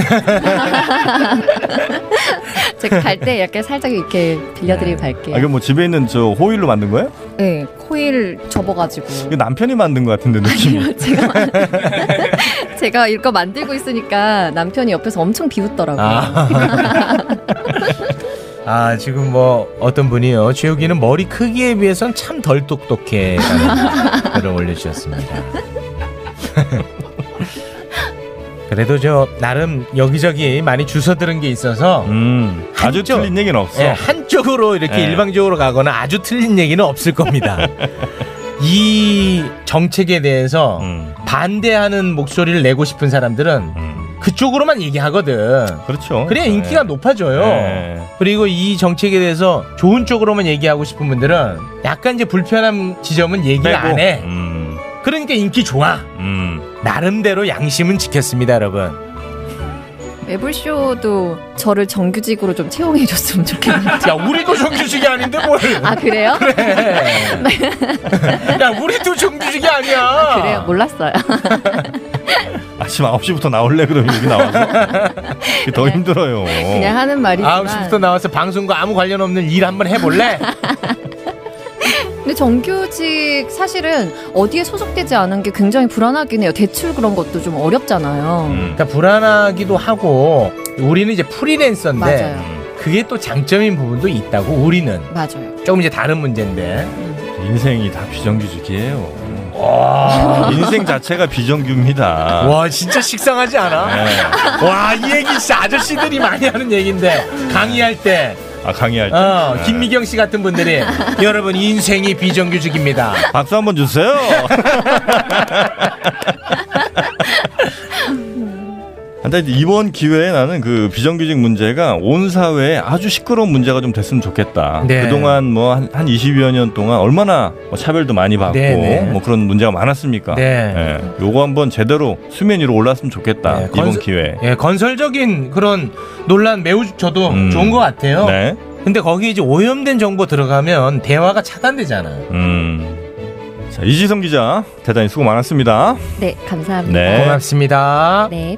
Speaker 8: 제가 갈때 이렇게 살짝 이렇게 빌려드리고 갈게요.
Speaker 2: 아, 이거 뭐 집에 있는 저 호일로 만든 거예요?
Speaker 8: 네, 코일 접어가지고.
Speaker 2: 이거 남편이 만든 것 같은데 느낌이.
Speaker 8: 제가 제가 이거 만들고 있으니까 남편이 옆에서 엄청 비웃더라고요.
Speaker 3: 아. 아, 지금 뭐 어떤 분이요. 최욱이는 머리 크기에 비해선 참 덜 똑똑해. 라는 글을 올려주셨습니다. 그래도 저 나름 여기저기 많이 주워 들은 게 있어서
Speaker 2: 음, 아주
Speaker 3: 한쪽-
Speaker 2: 틀린 얘기는 없어.
Speaker 3: 예, 한쪽으로 이렇게
Speaker 2: 예.
Speaker 3: 일방적으로 가거나 아주 틀린 얘기는 없을 겁니다. 이 정책에 대해서
Speaker 2: 음,
Speaker 3: 반대하는 목소리를 내고 싶은 사람들은
Speaker 2: 음.
Speaker 3: 그쪽으로만 얘기하거든.
Speaker 2: 그렇죠.
Speaker 3: 그래야 인기가
Speaker 2: 네.
Speaker 3: 높아져요.
Speaker 2: 네.
Speaker 3: 그리고 이 정책에 대해서 좋은 쪽으로만 얘기하고 싶은 분들은 약간 이제 불편한 지점은 얘기
Speaker 2: 빼고.
Speaker 3: 안 해.
Speaker 2: 음,
Speaker 3: 그러니까 인기 좋아.
Speaker 2: 음.
Speaker 3: 나름대로 양심은 지켰습니다, 여러분.
Speaker 8: 매불쇼도 저를 정규직으로 좀 채용해줬으면 좋겠는데.
Speaker 3: 야, 우리도 정규직이 아닌데 뭘?
Speaker 8: 아 그래요?
Speaker 3: 야, 우리도 정규직이 아니야.
Speaker 8: 그래요? 몰랐어요.
Speaker 2: 아침 9시부터 나올래 그러면 여기 나와서 더 힘들어요.
Speaker 8: 그냥 하는 말이지만.
Speaker 3: 9시부터 나와서 방송과 아무 관련 없는 일 한번 해볼래?
Speaker 8: 근데 정규직 사실은 어디에 소속되지 않은 게 굉장히 불안하긴 해요. 대출 그런 것도 좀 어렵잖아요.
Speaker 2: 음.
Speaker 3: 그러니까 불안하기도 하고 우리는 이제 프리랜서인데
Speaker 8: 맞아요.
Speaker 3: 그게 또 장점인 부분도 있다고 우리는
Speaker 8: 맞아요.
Speaker 3: 조금 이제 다른 문제인데
Speaker 2: 인생이 다 비정규직이에요.
Speaker 3: 와,
Speaker 2: 인생 자체가 비정규입니다.
Speaker 3: 와 진짜 식상하지 않아?
Speaker 2: 네.
Speaker 3: 와 이 얘기 진짜 아저씨들이 많이 하는 얘기인데 강의할 때
Speaker 2: 아 강의할 때.
Speaker 3: 어,
Speaker 2: 네.
Speaker 3: 김미경 씨 같은 분들이 여러분 인생이 비정규직입니다.
Speaker 2: 박수 한번 주세요. 근데 이번 기회에 나는 그 비정규직 문제가 온 사회에 아주 시끄러운 문제가 좀 됐으면 좋겠다.
Speaker 3: 네.
Speaker 2: 그동안 뭐한 한 20여 년 동안 얼마나 뭐 차별도 많이 받고
Speaker 3: 네, 네.
Speaker 2: 뭐 그런 문제가 많았습니까?
Speaker 3: 네.
Speaker 2: 예. 요거 한번 제대로 수면 위로 올랐으면 좋겠다.
Speaker 3: 네,
Speaker 2: 이번
Speaker 3: 건설-
Speaker 2: 기회에.
Speaker 3: 예, 건설적인 그런 논란 매우 저도
Speaker 2: 음.
Speaker 3: 좋은 것 같아요.
Speaker 2: 네.
Speaker 3: 근데 거기 이제 오염된 정보 들어가면 대화가 차단되잖아.
Speaker 2: 음. 자, 이지성 기자 대단히 수고 많았습니다.
Speaker 8: 네, 감사합니다.
Speaker 2: 네.
Speaker 3: 고맙습니다.
Speaker 8: 네.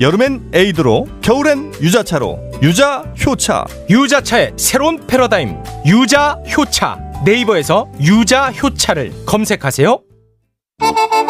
Speaker 2: 여름엔 에이드로, 겨울엔 유자차로. 유자 효차.
Speaker 3: 유자차의 새로운 패러다임 유자 효차 네이버에서 유자 효차를 검색하세요.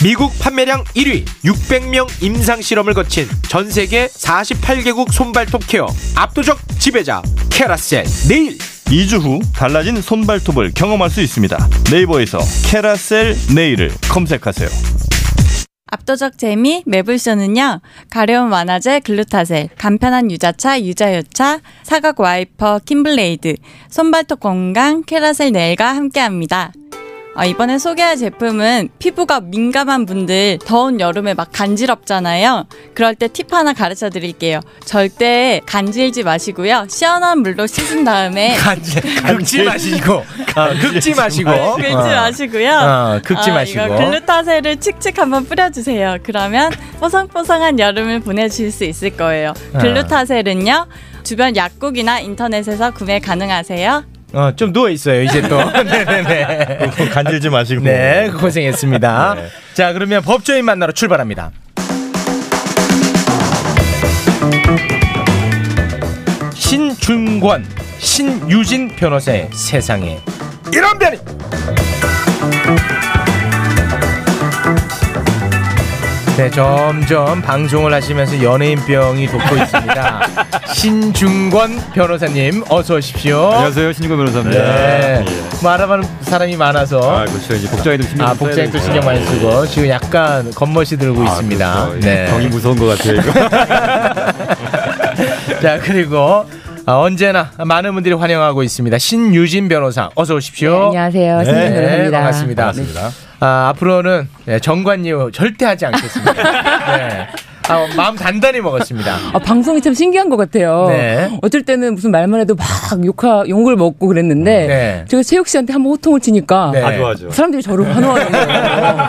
Speaker 3: 미국 판매량 1위 600명 임상 실험을 거친 전 세계 48개국 손발톱 care 압도적 지배자 캐라셀 네일.
Speaker 2: 2주 후 달라진 손발톱을 경험할 수 있습니다. 네이버에서 캐라셀 네일을 검색하세요.
Speaker 7: 압도적 재미 매불쇼는요. 가려움 완화제 글루타셀 간편한 유자차 유자효차 사각 와이퍼 킴블레이드 손발톱 건강 캐라셀 네일과 함께합니다. 어, 이번에 소개할 제품은 피부가 민감한 분들 더운 여름에 막 간지럽잖아요. 그럴 때 팁 하나 가르쳐 드릴게요. 절대 간질지 마시고요. 시원한 물로 씻은 다음에
Speaker 3: 간지 긁지 마시고 어, 긁지 마시고
Speaker 7: 긁지
Speaker 3: 어.
Speaker 7: 마시고요.
Speaker 3: 어, 긁지
Speaker 7: 아,
Speaker 3: 마시고.
Speaker 7: 이거 글루타셀을 칙칙 한번 뿌려주세요. 그러면 뽀송뽀송한 여름을 보내실 수 있을 거예요.
Speaker 3: 아.
Speaker 7: 글루타셀은요. 주변 약국이나 인터넷에서 구매 가능하세요.
Speaker 3: 어, 좀 누워 있어요 이제 또. 네네네.
Speaker 2: 간질지 마시고
Speaker 3: 네, 고생했습니다. 자, 그러면 법조인 만나러 출발합니다. 신준권, 신유진 변호사의 세상에 이런 변이. 네, 점점 방송을 하시면서 연예인병이 돋고 있습니다. 신중권 변호사님, 어서 오십시오.
Speaker 9: 안녕하세요 신중권 변호사입니다.
Speaker 3: 네.
Speaker 9: 예.
Speaker 3: 뭐 알아보는 사람이 많아서.
Speaker 9: 아 그렇죠 이제 복장에도 신경
Speaker 3: 아, 복장도
Speaker 9: 되니까.
Speaker 3: 신경 많이 쓰고 지금 약간 겉멋이 들고 있습니다.
Speaker 9: 그렇죠. 예. 병이 무서운 것 같아요.
Speaker 3: 자 그리고 어, 언제나 많은 분들이 환영하고 있습니다. 신유진 변호사 어서 오십시오.
Speaker 10: 네, 안녕하세요. 신유진 변호사입니다.
Speaker 3: 반갑습니다.
Speaker 10: 반갑습니다.
Speaker 3: 아, 앞으로는 네, 정관유 절대 하지 않겠습니다. 네. 아, 마음 단단히 먹었습니다.
Speaker 10: 아, 방송이 참 신기한 것 같아요.
Speaker 3: 네.
Speaker 10: 어쩔 때는 무슨 말만 해도 막 욕하, 욕을 먹고 그랬는데
Speaker 3: 네.
Speaker 10: 제가 최욱 씨한테 한번 호통을 치니까
Speaker 2: 네. 아주 아주.
Speaker 10: 사람들이 저를 환호하는 거예요.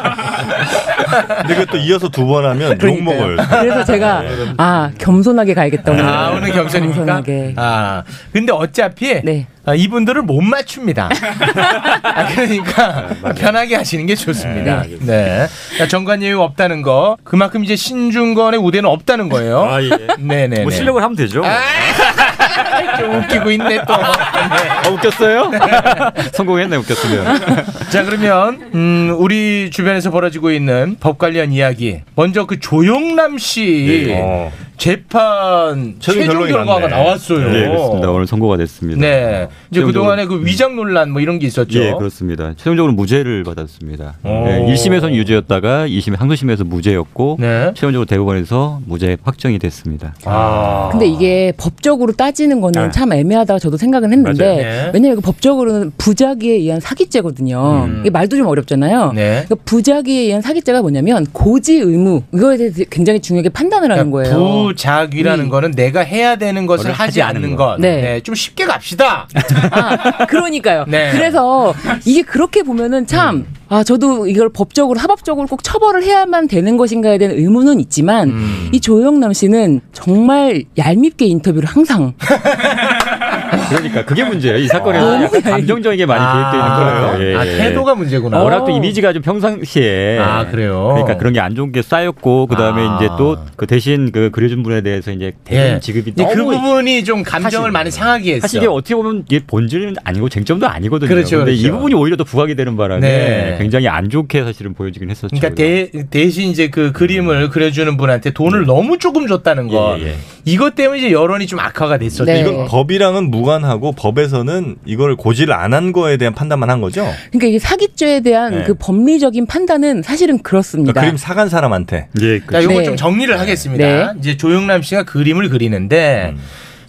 Speaker 2: 근데 그또 이어서 두 번 하면 욕
Speaker 10: 그러니까요.
Speaker 2: 먹어요
Speaker 10: 그래서 제가 아 겸손하게 가야겠다 오늘.
Speaker 3: 아, 오늘 겸손입니까?
Speaker 10: 겸손하게.
Speaker 3: 아, 근데 어차피
Speaker 10: 네.
Speaker 3: 아, 이분들을 못 맞춥니다. 아, 그러니까 편하게 하시는 게 좋습니다. 네. 자, 정관예우 없다는 거 그만큼 이제 신중건의 우대는 없다는 거예요.
Speaker 9: 아 예.
Speaker 3: 네네.
Speaker 9: 뭐 실력을 하면 되죠.
Speaker 3: 좀 웃기고 있네 또.
Speaker 9: 아, 웃겼어요? 성공했네 웃겼으면.
Speaker 3: 자 그러면 음, 우리 주변에서 벌어지고 있는 법 관련 이야기. 먼저 그 조영남 씨
Speaker 9: 네.
Speaker 3: 재판
Speaker 9: 최종
Speaker 3: 결과가
Speaker 9: 났네.
Speaker 3: 나왔어요.
Speaker 9: 네 그렇습니다. 오늘 선고가 됐습니다.
Speaker 3: 네. 이제
Speaker 9: 최종적으로-
Speaker 3: 그 동안에 그 위장 논란 뭐 이런 게 있었죠.
Speaker 9: 예, 그렇습니다. 최종적으로 무죄를 받았습니다.
Speaker 3: 오.
Speaker 9: 네, 1심에서는 유죄였다가 2심 항소심에서 무죄였고
Speaker 3: 네.
Speaker 9: 최종적으로 대법원에서 무죄 확정이 됐습니다.
Speaker 3: 아.
Speaker 10: 근데 이게 법적으로 따지는 거는
Speaker 9: 네.
Speaker 10: 참 애매하다고 저도 생각은 했는데
Speaker 9: 맞아요. 네.
Speaker 10: 왜냐면 이거 법적으로는 부작위에 의한 사기죄거든요.
Speaker 3: 음.
Speaker 10: 이게 말도 좀 어렵잖아요.
Speaker 3: 네.
Speaker 10: 그러니까 부작위에 의한 사기죄가 뭐냐면 고지 의무 이거에 대해서 굉장히 중요하게 판단을 하는 거예요.
Speaker 3: 부작위라는
Speaker 10: 위.
Speaker 3: 거는 내가 해야 되는 것을 하지
Speaker 10: 하지
Speaker 3: 않는
Speaker 10: 것.
Speaker 3: 것.
Speaker 10: 네.
Speaker 3: 네. 좀 쉽게 갑시다.
Speaker 10: 그러니까요.
Speaker 3: 네.
Speaker 10: 그래서 이게 그렇게 보면은 참 아 저도 이걸 법적으로 합법적으로 꼭 처벌을 해야만 되는 것인가에 대한 의문은 있지만
Speaker 3: 음.
Speaker 10: 이 조영남 씨는 정말 얄밉게 인터뷰를 항상
Speaker 9: 그러니까 그게 문제예요. 이 사건에서
Speaker 10: 너무
Speaker 9: 약간 감정적인 게 많이
Speaker 3: 아,
Speaker 9: 개입되어 있는 거예요.
Speaker 3: 그래요? 아, 태도가 문제구나.
Speaker 9: 워낙 또
Speaker 3: 어.
Speaker 9: 이미지가 좀 평상시에
Speaker 3: 아, 그래요?
Speaker 9: 그러니까 그런 게 안 좋은 게 쌓였고 그다음에
Speaker 3: 아.
Speaker 9: 이제 또 그 대신 그 그려준 분에 대해서 이제 대신
Speaker 3: 예.
Speaker 9: 지급이 너무
Speaker 3: 그 부분이 좀 감정을 많이 상하게 했어.
Speaker 9: 사실 이게 어떻게 보면 이게 본질은 아니고 쟁점도 아니거든요.
Speaker 3: 그렇죠,
Speaker 9: 근데 이
Speaker 3: 그렇죠.
Speaker 9: 부분이 오히려 더 부각이 되는 바람에
Speaker 3: 네.
Speaker 9: 굉장히 안 좋게 사실은 보여지긴 했었죠.
Speaker 3: 그러니까 대, 대신 이제 그 그림을 그려주는 분한테 돈을 너무 조금 줬다는 거.
Speaker 2: 예, 예.
Speaker 3: 이것 때문에 이제 여론이 좀 악화가 됐었죠.
Speaker 10: 네.
Speaker 2: 이건 법이랑은 무관하고 법에서는 이걸 고지를 안 한 거에 대한 판단만 한 거죠.
Speaker 10: 그러니까 이게 사기죄에 대한
Speaker 2: 네.
Speaker 10: 그 법리적인 판단은 사실은 그렇습니다.
Speaker 2: 그러니까 그림 사간 사람한테.
Speaker 9: 예.
Speaker 3: 자, 요거
Speaker 10: 네.
Speaker 3: 좀 정리를 하겠습니다.
Speaker 10: 네.
Speaker 3: 이제 조영남 씨가 그림을 그리는데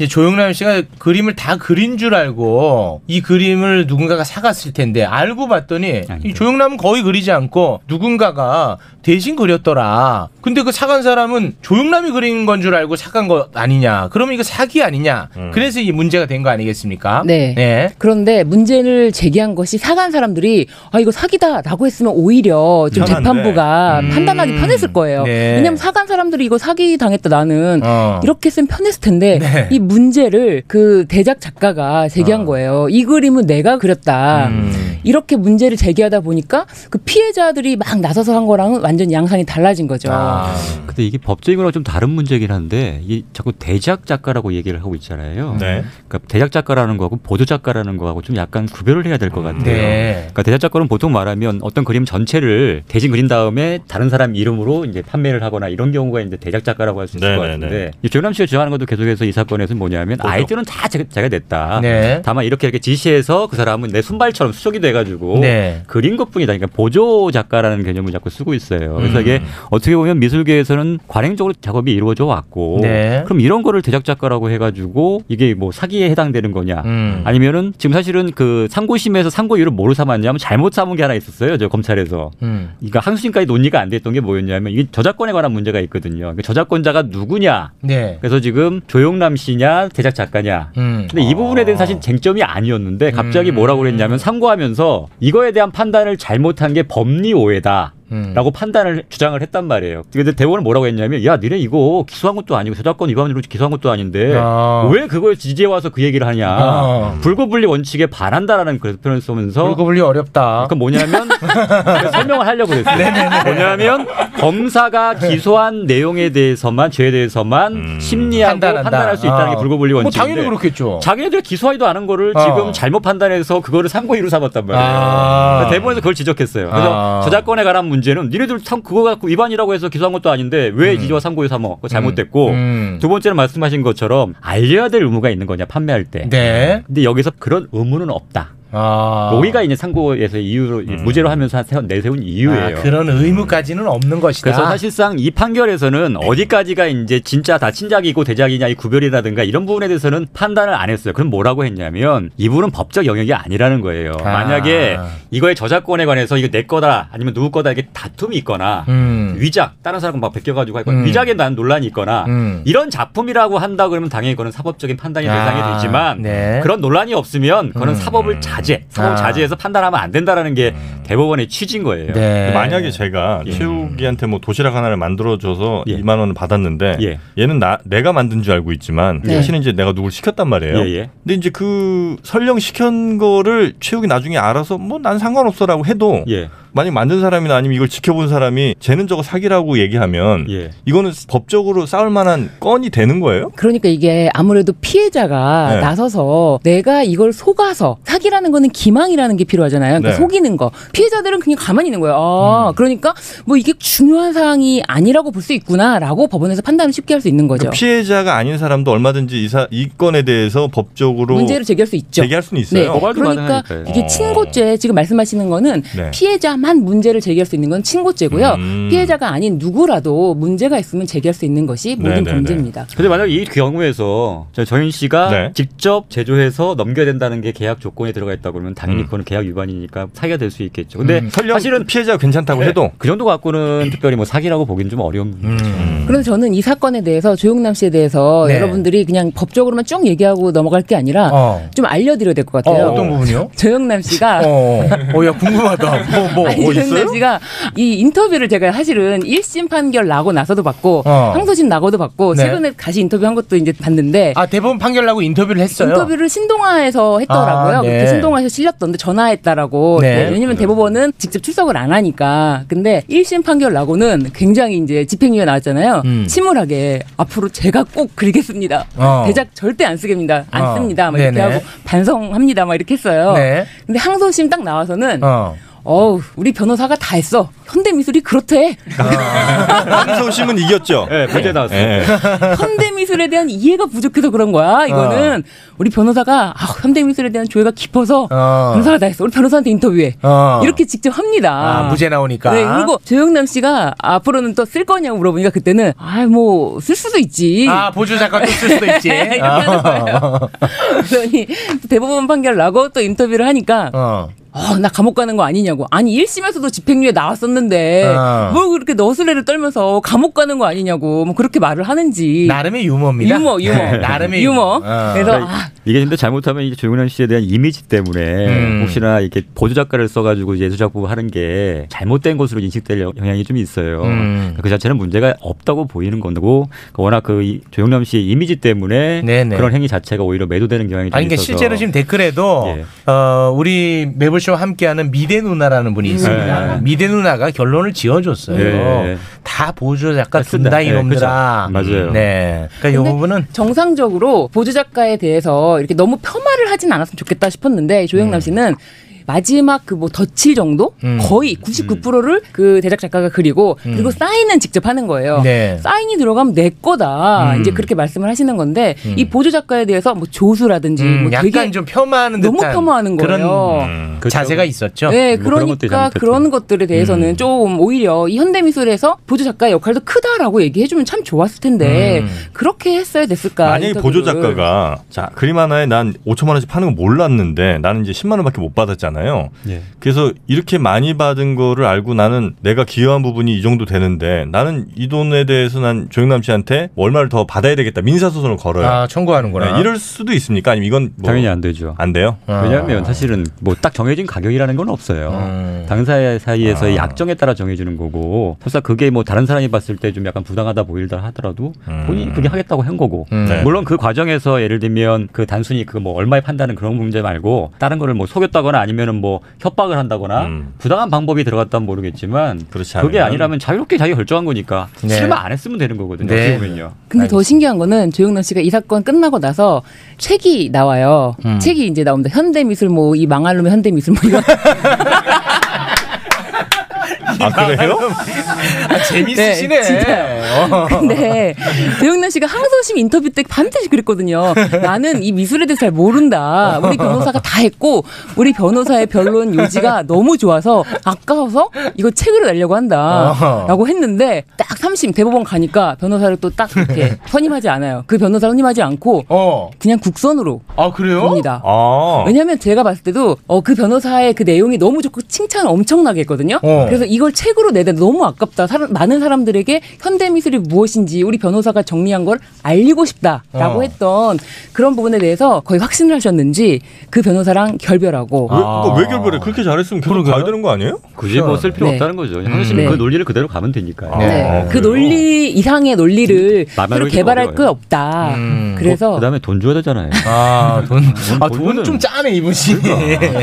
Speaker 3: 이제 조영남 씨가 그림을 다 그린 줄 알고 이 그림을 누군가가 사갔을 텐데 알고 봤더니 이 조영남은 거의 그리지 않고 누군가가 대신 그렸더라. 근데 그 사간 사람은 조영남이 그린 건 줄 알고 사간 거 아니냐? 그러면 이거 사기 아니냐? 그래서 이 문제가 된 거 아니겠습니까?
Speaker 10: 네. 그런데 문제를 제기한 것이 사간 사람들이 아 이거 사기다라고 했으면 오히려 좀. 재판부가
Speaker 3: 음.
Speaker 10: 판단하기 편했을 거예요.
Speaker 3: 네.
Speaker 10: 왜냐면 사간 사람들이 이거 사기 당했다 나는
Speaker 3: 어.
Speaker 10: 이렇게 했으면 편했을 텐데
Speaker 3: 네.
Speaker 10: 이 문제를 그 대작 작가가 제기한 거예요. 이 그림은 내가 그렸다.
Speaker 3: 음.
Speaker 10: 이렇게 문제를 제기하다 보니까 그 피해자들이 막 나서서 한 거랑은 완전 양상이 달라진 거죠.
Speaker 3: 아.
Speaker 9: 근데 이게 법적으로 좀 다른 문제긴 한데 이 자꾸 대작 작가라고 얘기를 하고 있잖아요.
Speaker 2: 네.
Speaker 9: 그러니까 대작 작가라는 거하고 보조 작가라는 거하고 좀 약간 구별을 해야 될 것 같아요.
Speaker 3: 네.
Speaker 9: 그러니까 대작 작가는 보통 말하면 어떤 그림 전체를 대신 그린 다음에 다른 사람 이름으로 이제 판매를 하거나 이런 경우가 이제 대작 작가라고 할 수 있을 것
Speaker 2: 네네네.
Speaker 9: 같은데 이 조남 씨가 주장하는 것도 계속해서 이 사건에서 뭐냐면 아이디어는 다 제가, 제가 냈다.
Speaker 3: 네.
Speaker 9: 다만 이렇게 이렇게 지시해서 그 사람은 내 손발처럼 수속이 돼 가지고
Speaker 3: 네.
Speaker 9: 그린 것뿐이다. 그러니까 보조 작가라는 개념을 자꾸 쓰고 있어요. 그래서
Speaker 3: 음.
Speaker 9: 이게 어떻게 보면 미술계에서는 관행적으로 작업이 이루어져 왔고
Speaker 3: 네.
Speaker 9: 그럼 이런 거를 대작 작가라고 해가지고 이게 뭐 사기에 해당되는 거냐
Speaker 3: 음.
Speaker 9: 아니면은 지금 사실은 그 상고심에서 상고유를 뭐로 삼았냐면 잘못 삼은 게 하나 있었어요. 저 검찰에서.
Speaker 3: 음.
Speaker 9: 그러니까 항소심까지 논의가 안 됐던 게 뭐였냐면 이게 저작권에 관한 문제가 있거든요. 그러니까 저작권자가 누구냐.
Speaker 3: 네.
Speaker 9: 그래서 지금 조용남 씨냐 대작 작가냐.
Speaker 3: 음.
Speaker 9: 근데 이 부분에 대해서 사실 쟁점이 아니었는데 갑자기 뭐라고 그랬냐면 상고하면서 이거에 대한 판단을 잘못한 게 법리 오해다.
Speaker 3: 음.
Speaker 9: 라고 판단을 주장을 했단 말이에요. 근데 대법원은 뭐라고 했냐면 야 니네 이거 기소한 것도 아니고 저작권 위반으로 기소한 것도 아닌데
Speaker 3: 아.
Speaker 9: 왜 그걸 지지해 와서 그 얘기를 하냐.
Speaker 3: 아.
Speaker 9: 불구분리 원칙에 반한다라는 그래서 표현을 쓰면서
Speaker 3: 불구분리 어렵다.
Speaker 9: 그러니까 뭐냐면 설명을 하려고 그랬어요. 뭐냐면 검사가 기소한 내용에 대해서만 죄에 대해서만 심리하고
Speaker 3: 판단한다.
Speaker 9: 판단할 수 있다는
Speaker 3: 아.
Speaker 9: 게 불구분리
Speaker 3: 뭐
Speaker 9: 원칙인데
Speaker 3: 당연히 그렇겠죠.
Speaker 9: 자기네들 기소하지도 않은 거를
Speaker 3: 어.
Speaker 9: 지금 잘못 판단해서 그거를 상고이로 삼았단 말이에요.
Speaker 3: 아.
Speaker 9: 그래서 대법원에서 그걸 지적했어요. 그래서
Speaker 3: 아.
Speaker 9: 저작권에 관한 문제 는 니네들 참 그거 갖고 위반이라고 해서 기소한 것도 아닌데 왜 이지와 상고에 삼어? 그거 잘못됐고
Speaker 3: 음.
Speaker 9: 두 번째는 말씀하신 것처럼 알려야 될 의무가 있는 거냐 판매할 때.
Speaker 3: 네.
Speaker 9: 근데 여기서 그런 의무는 없다.
Speaker 3: 아.
Speaker 9: 여기가 이제 상고에서 이유로 무죄로 하면서 세운- 내세운 이유예요.
Speaker 3: 아, 그런 의무까지는 없는 것이다.
Speaker 9: 그래서 사실상 이 판결에서는 어디까지가 이제 진짜 다 친작이고 대작이냐 이 구별이라든가 이런 부분에 대해서는 판단을 안 했어요. 그럼 뭐라고 했냐면 이분은 법적 영역이 아니라는 거예요.
Speaker 3: 아.
Speaker 9: 만약에 이거의 저작권에 관해서 이거 내 거다 아니면 누구 거다 이게 다툼이 있거나
Speaker 3: 음.
Speaker 9: 위작 다른 사람 막 베껴가지고 할 거야.
Speaker 3: 음.
Speaker 9: 위작에 난 논란이 있거나
Speaker 3: 음.
Speaker 9: 이런 작품이라고 한다 그러면 당연히 그거는 사법적인 판단이
Speaker 3: 아,
Speaker 9: 대상이 되지만
Speaker 3: 네.
Speaker 9: 그런 논란이 없으면 그거는
Speaker 3: 음.
Speaker 9: 사법을 자제, 사법
Speaker 3: 아.
Speaker 9: 자제해서 판단하면 안 된다라는 게 대법원의 취지인 거예요.
Speaker 3: 네.
Speaker 2: 만약에 제가
Speaker 9: 예.
Speaker 2: 최욱이한테 뭐 도시락 하나를 만들어줘서
Speaker 9: 예.
Speaker 2: 2만 원을 받았는데
Speaker 9: 예.
Speaker 2: 얘는 나 내가 만든 줄 알고 있지만
Speaker 9: 네.
Speaker 2: 사실은 이제 내가 누굴 시켰단 말이에요.
Speaker 9: 예, 예.
Speaker 2: 근데 이제 그 설령 시킨 거를 최욱이 나중에 알아서 뭐 난 상관없어라고 해도
Speaker 9: 예.
Speaker 2: 만약 만든 사람이나 아니면 이걸 지켜본 사람이 쟤는 저거 사기라고 얘기하면
Speaker 9: 예.
Speaker 2: 이거는 법적으로 싸울 만한 건이 되는 거예요?
Speaker 10: 그러니까 이게 아무래도 피해자가
Speaker 2: 네.
Speaker 10: 나서서 내가 이걸 속아서 사기라는 거는 기망이라는 게 필요하잖아요. 그러니까
Speaker 2: 네.
Speaker 10: 속이는 거. 피해자들은 그냥 가만히 있는 거예요. 아, 그러니까 뭐 이게 중요한 사항이 아니라고 볼 수 있구나라고 법원에서 판단을 쉽게 할 수 있는 거죠.
Speaker 2: 그러니까 피해자가 아닌 사람도 얼마든지 이, 사, 이 건에 대해서 법적으로
Speaker 10: 문제를 제기할 수 있죠.
Speaker 2: 제기할 수는 있어요.
Speaker 10: 네. 그러니까 이게 친고죄 지금 말씀하시는 거는
Speaker 2: 네.
Speaker 10: 피해자만 문제를 제기할 수 있는 건 친고죄고요.
Speaker 9: 음.
Speaker 10: 피해자가 아닌 누구라도 문제가 있으면 제기할 수 있는 것이 모든
Speaker 9: 네네네.
Speaker 10: 범죄입니다.
Speaker 9: 근데 만약 이 경우에서 저 정인 씨가
Speaker 2: 네.
Speaker 9: 직접 제조해서 넘겨야 된다는 게 계약 조건에 들어가 있다 그러면 그러면 당연히 그거는 계약 위반이니까 사기가 될 수 있겠죠. 근데
Speaker 2: 음. 설령
Speaker 9: 사실은
Speaker 2: 피해자가 괜찮다고 해도
Speaker 9: 그 정도 갖고는 특별히 뭐 사기라고 보기는 좀 어려운 문제죠.
Speaker 10: 그래서 저는 이 사건에 대해서 조용남 씨에 대해서
Speaker 3: 네.
Speaker 10: 여러분들이 그냥 법적으로만 쭉 얘기하고 넘어갈 게 아니라
Speaker 3: 어.
Speaker 10: 좀 알려드려야 될 것 같아요.
Speaker 3: 어, 어떤 부분이요?
Speaker 10: 조영남 씨가
Speaker 3: 어, 어, 야 궁금하다. 뭐, 뭐, 뭐
Speaker 10: 조영남
Speaker 3: 있어요?
Speaker 10: 씨가 이 인터뷰를 제가 사실은 1심 판결 나고 나서도 받고
Speaker 3: 어.
Speaker 10: 항소심 나고도 받고
Speaker 3: 네.
Speaker 10: 최근에 다시 인터뷰한 것도 이제 봤는데
Speaker 3: 아 대법원 판결 나고 인터뷰를 했어요.
Speaker 10: 인터뷰를 신동아에서 했더라고요.
Speaker 3: 아, 네.
Speaker 10: 그때 신동아에서 실렸던데 전화했다라고.
Speaker 3: 네.
Speaker 10: 왜냐면 대법원은 직접 출석을 안 하니까. 근데 1심 판결 나고는 굉장히 이제 집행유예 나왔잖아요.
Speaker 3: 음.
Speaker 10: 침울하게 앞으로 제가 꼭 그리겠습니다.
Speaker 3: 어.
Speaker 10: 대작 절대 안 쓰겠습니다. 안
Speaker 3: 어.
Speaker 10: 씁니다. 막 이렇게
Speaker 3: 네네.
Speaker 10: 하고 반성합니다. 막 이렇게 했어요.
Speaker 3: 네.
Speaker 10: 근데 항소심 딱 나와서는
Speaker 3: 어.
Speaker 10: 어우, 우리 변호사가 다 했어. 현대미술이 그렇대.
Speaker 2: 항소심은 이겼죠.
Speaker 9: 네, 문제 나왔어요.
Speaker 2: 예.
Speaker 10: 현대미술에 대한 이해가 부족해서 그런 거야. 이거는 우리 변호사가 아, 현대미술에 대한 조예가 깊어서
Speaker 3: 어.
Speaker 10: 변호사가 다 했어. 우리 변호사한테 인터뷰해.
Speaker 3: 어.
Speaker 10: 이렇게 직접 합니다.
Speaker 3: 아, 무죄 나오니까.
Speaker 10: 네, 그리고 조영남 씨가 앞으로는 또 쓸 거냐고 물어보니까 그때는 아, 뭐 쓸 수도 있지.
Speaker 3: 아 보조 작가 또 쓸 수도 있지.
Speaker 10: 이렇게 하는 거예요. 그러니 대법원 판결 나고 또 인터뷰를 하니까
Speaker 3: 어.
Speaker 10: 어, 나 감옥 가는 거 아니냐고. 아니, 1심에서도 집행유예 나왔었는데,
Speaker 3: 어.
Speaker 10: 뭘 그렇게 너스레를 떨면서 감옥 가는 거 아니냐고, 뭐 그렇게 말을 하는지.
Speaker 3: 나름의 유머입니다.
Speaker 10: 유머, 유머.
Speaker 3: 네, 나름의
Speaker 10: 유머.
Speaker 3: 어.
Speaker 10: 그래서,
Speaker 9: 그러니까
Speaker 10: 아,
Speaker 9: 이게 근데 잘못하면 이제 조용남 씨에 대한 이미지 때문에
Speaker 3: 음.
Speaker 9: 혹시나 이렇게 보조 작가를 써가지고 예술작품 하는 게 잘못된 것으로 인식될 영향이 좀 있어요.
Speaker 3: 음.
Speaker 9: 그 자체는 문제가 없다고 보이는 거고 워낙 그 이- 조용남 씨의 이미지 때문에
Speaker 3: 네네.
Speaker 9: 그런 행위 자체가 오히려 매도되는 경향이 좀
Speaker 3: 아니, 그러니까
Speaker 9: 있어서
Speaker 3: 실제로 지금 댓글에도
Speaker 9: 예.
Speaker 3: 어, 우리 매블 쇼와 함께하는 미대 누나라는 분이 있습니다.
Speaker 9: 네.
Speaker 3: 미대 누나가 결론을 지어줬어요.
Speaker 9: 네.
Speaker 3: 다 보조 작가
Speaker 9: 쓴다.
Speaker 3: 쓴다
Speaker 9: 네,
Speaker 3: 이놈들아.
Speaker 9: 그죠. 맞아요.
Speaker 3: 네. 그러니까 이 부분은
Speaker 10: 정상적으로 보조 작가에 대해서 이렇게 너무 폄하를 하진 않았으면 좋겠다 싶었는데, 조영남 씨는 마지막 그 뭐 덧칠 정도?
Speaker 3: 음.
Speaker 10: 거의 99%를 그 대작 작가가 그리고, 그리고 사인은 직접 하는 거예요.
Speaker 3: 네.
Speaker 10: 사인이 들어가면 내 거다.
Speaker 3: 음.
Speaker 10: 이제 그렇게 말씀을 하시는 건데,
Speaker 3: 음.
Speaker 10: 이 보조 작가에 대해서 뭐 조수라든지,
Speaker 3: 음,
Speaker 10: 뭐
Speaker 3: 약간
Speaker 10: 되게
Speaker 3: 좀 폄하하는
Speaker 10: 너무
Speaker 3: 듯한
Speaker 10: 겸하는
Speaker 3: 그런
Speaker 10: 거예요.
Speaker 2: 음.
Speaker 9: 그렇죠.
Speaker 3: 자세가 있었죠.
Speaker 10: 네,
Speaker 9: 뭐
Speaker 10: 그러니까. 그런 것들에 대해서는
Speaker 3: 음.
Speaker 10: 좀 오히려 이 현대 미술에서 보조 작가의 역할도 크다라고 얘기해주면 참 좋았을 텐데
Speaker 3: 음.
Speaker 10: 그렇게 했어야 됐을까?
Speaker 2: 만약에 보조
Speaker 10: 인터뷰를.
Speaker 2: 작가가 자 그림 하나에 난 5천만 원씩 파는 거 몰랐는데 나는 이제 10만 원밖에 못 받았잖아요.
Speaker 9: 예.
Speaker 2: 그래서 이렇게 많이 받은 거를 알고 나는 내가 기여한 부분이 이 정도 되는데 나는 이 돈에 대해서 난 조영남 씨한테 뭐 얼마를 더 받아야 되겠다 민사소송을 걸어요.
Speaker 3: 아, 청구하는구나.
Speaker 2: 네, 이럴 수도 있습니까? 아니면 이건 뭐
Speaker 9: 당연히 안 되죠.
Speaker 2: 안 돼요?
Speaker 3: 아.
Speaker 9: 왜냐하면 사실은 뭐 딱 정해진 가격이라는 건 없어요.
Speaker 3: 음.
Speaker 9: 당사 사이에서의
Speaker 2: 아.
Speaker 9: 약정에 따라 정해지는 거고, 설사 그게 뭐 다른 사람이 봤을 때 좀 약간 부당하다 보일다 하더라도
Speaker 2: 음.
Speaker 9: 본인이 그게 하겠다고 한 거고,
Speaker 3: 음.
Speaker 2: 네.
Speaker 9: 물론 그 과정에서 예를 들면 그 단순히 그 뭐 얼마에 판다는 그런 문제 말고 다른 거를 뭐 속였다거나 아니면 은 뭐 협박을 한다거나
Speaker 2: 음.
Speaker 9: 부당한 방법이 들어갔다면 모르겠지만
Speaker 2: 그렇지
Speaker 9: 그게
Speaker 2: 않으면-
Speaker 9: 아니라면 자유롭게 자기가 결정한 거니까
Speaker 3: 네.
Speaker 9: 실만 안 했으면 되는 거거든요.
Speaker 3: 네.
Speaker 9: 보면요.
Speaker 10: 근데 더 신기한 거는 조영남 씨가 이 사건 끝나고 나서 책이 나와요.
Speaker 3: 음.
Speaker 10: 책이 이제 나옵니다. 현대미술 뭐 이 망할 놈의 현대미술 뭐 이런.
Speaker 2: 아 그래요?
Speaker 3: 아, 재밌으시네.
Speaker 10: 네, 진짜요.
Speaker 3: 어.
Speaker 10: 근데 조영남 씨가 항소심 인터뷰 때 반드시 그랬거든요. 나는 이 미술에 대해서 잘 모른다. 우리 변호사가 다 했고 우리 변호사의 변론 요지가 너무 좋아서 아까워서 이거 책으로 내려고. 한다라고 했는데 딱 3심 대법원 가니까 변호사를 또 딱 이렇게 선임하지 않아요. 그 변호사 선임하지 않고
Speaker 3: 어.
Speaker 10: 그냥 국선으로
Speaker 3: 아, 그래요?
Speaker 10: 봅니다.
Speaker 2: 아.
Speaker 10: 왜냐하면 제가 봤을 때도 어, 그 변호사의 그 내용이 너무 좋고 칭찬을 엄청나게 했거든요.
Speaker 3: 어.
Speaker 10: 그래서 이걸 책으로 내다 너무 아깝다. 사람- 많은 사람들에게 현대 미술이 무엇인지 우리 변호사가 정리한 걸 알리고 싶다라고
Speaker 3: 어.
Speaker 10: 했던 그런 부분에 대해서 거의 확신을 하셨는지 그 변호사랑 결별하고
Speaker 2: 왜, 그거 왜 결별해? 그렇게 잘했으면 계속 가야 되는 거 아니에요?
Speaker 9: 굳이 뭐 쓸 필요
Speaker 10: 네.
Speaker 9: 없다는 거죠.
Speaker 3: 음.
Speaker 10: 네.
Speaker 9: 그 논리를 그대로 가면 되니까요.
Speaker 10: 네.
Speaker 2: 아,
Speaker 10: 그? 논리 이상의 논리를
Speaker 9: 마음에
Speaker 10: 새로 개발할
Speaker 9: 어려워요.
Speaker 10: 게 없다.
Speaker 3: 음.
Speaker 10: 그래서
Speaker 9: 그다음에 돈 줘야 되잖아요.
Speaker 3: 아, 돈. 아,
Speaker 9: 돈은-
Speaker 3: 돈좀 짜네, 이분이.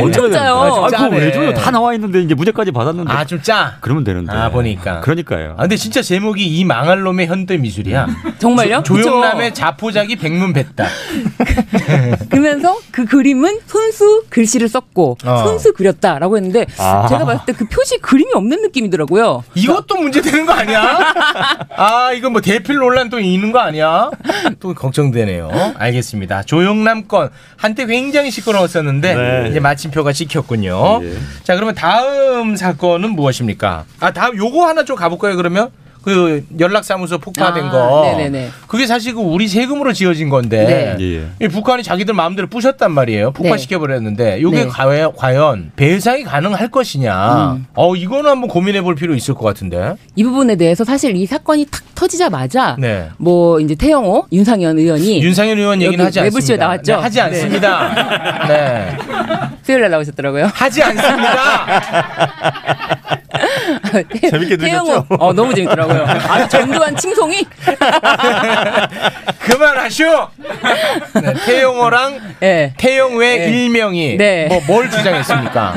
Speaker 10: 엄청 짜요.
Speaker 3: 아, 좀
Speaker 9: 아, 그거
Speaker 3: 짜네.
Speaker 9: 왜 줘요? 다 나와 있는데 이제 무죄까지 받았는데.
Speaker 3: 아, 좀 짜.
Speaker 9: 그러면 되는데.
Speaker 3: 아, 보니까.
Speaker 9: 그러니까요.
Speaker 3: 아, 근데 진짜 제목이 이 망할 놈의 현대 미술이야.
Speaker 10: 정말요?
Speaker 3: 조영남의 자포자기 백문뱉다.
Speaker 10: 그러면서 그 그림은 손수 글씨를 썼고
Speaker 3: 어.
Speaker 10: 손수 그렸다라고 했는데
Speaker 2: 아.
Speaker 10: 제가 봤을 때 그 표지 그림이 없는 느낌이더라고요.
Speaker 3: 이것도 문제 되는 거 아니야? 아, 이거 뭐 대필 논란 또 있는 거 아니야? 또 걱정되네요. 알겠습니다. 조영남 건 한때 굉장히 시끄러웠었는데
Speaker 2: 네.
Speaker 3: 이제 마침표가 찍혔군요.
Speaker 9: 예.
Speaker 3: 자, 그러면 다음 사건은 무엇입니까? 아, 다음 요거 하나 좀 가볼까요, 그러면? 그 연락사무소 폭파된
Speaker 10: 아,
Speaker 3: 거.
Speaker 10: 네네네.
Speaker 3: 그게 사실 그 우리 세금으로 지어진 건데
Speaker 9: 네. 예,
Speaker 3: 이 북한이 자기들 마음대로 부셨단 말이에요. 폭파시켜 버렸는데 이게
Speaker 10: 네.
Speaker 3: 과연, 과연 배상이 가능할 것이냐.
Speaker 10: 음.
Speaker 3: 어 이거는 한번 고민해 볼 필요 있을 것 같은데.
Speaker 10: 이 부분에 대해서 사실 이 사건이 탁 터지자마자
Speaker 3: 네.
Speaker 10: 뭐 이제 태영호, 윤상현 의원이
Speaker 3: 윤상현 의원 얘기는 하지 않습니다.
Speaker 10: 나왔죠?
Speaker 3: 네, 하지 않습니다. 네.
Speaker 10: 수요일 날 나오셨더라고요.
Speaker 3: 하지 않습니다.
Speaker 2: 재밌게
Speaker 10: 태영호, 어 너무 재밌더라고요. 아주 전두환 칭송이
Speaker 3: 그만하쇼. 네, 태용호랑
Speaker 10: 네.
Speaker 3: 태용외
Speaker 10: 네.
Speaker 3: 일명이
Speaker 10: 네.
Speaker 3: 뭐뭘 주장했습니까?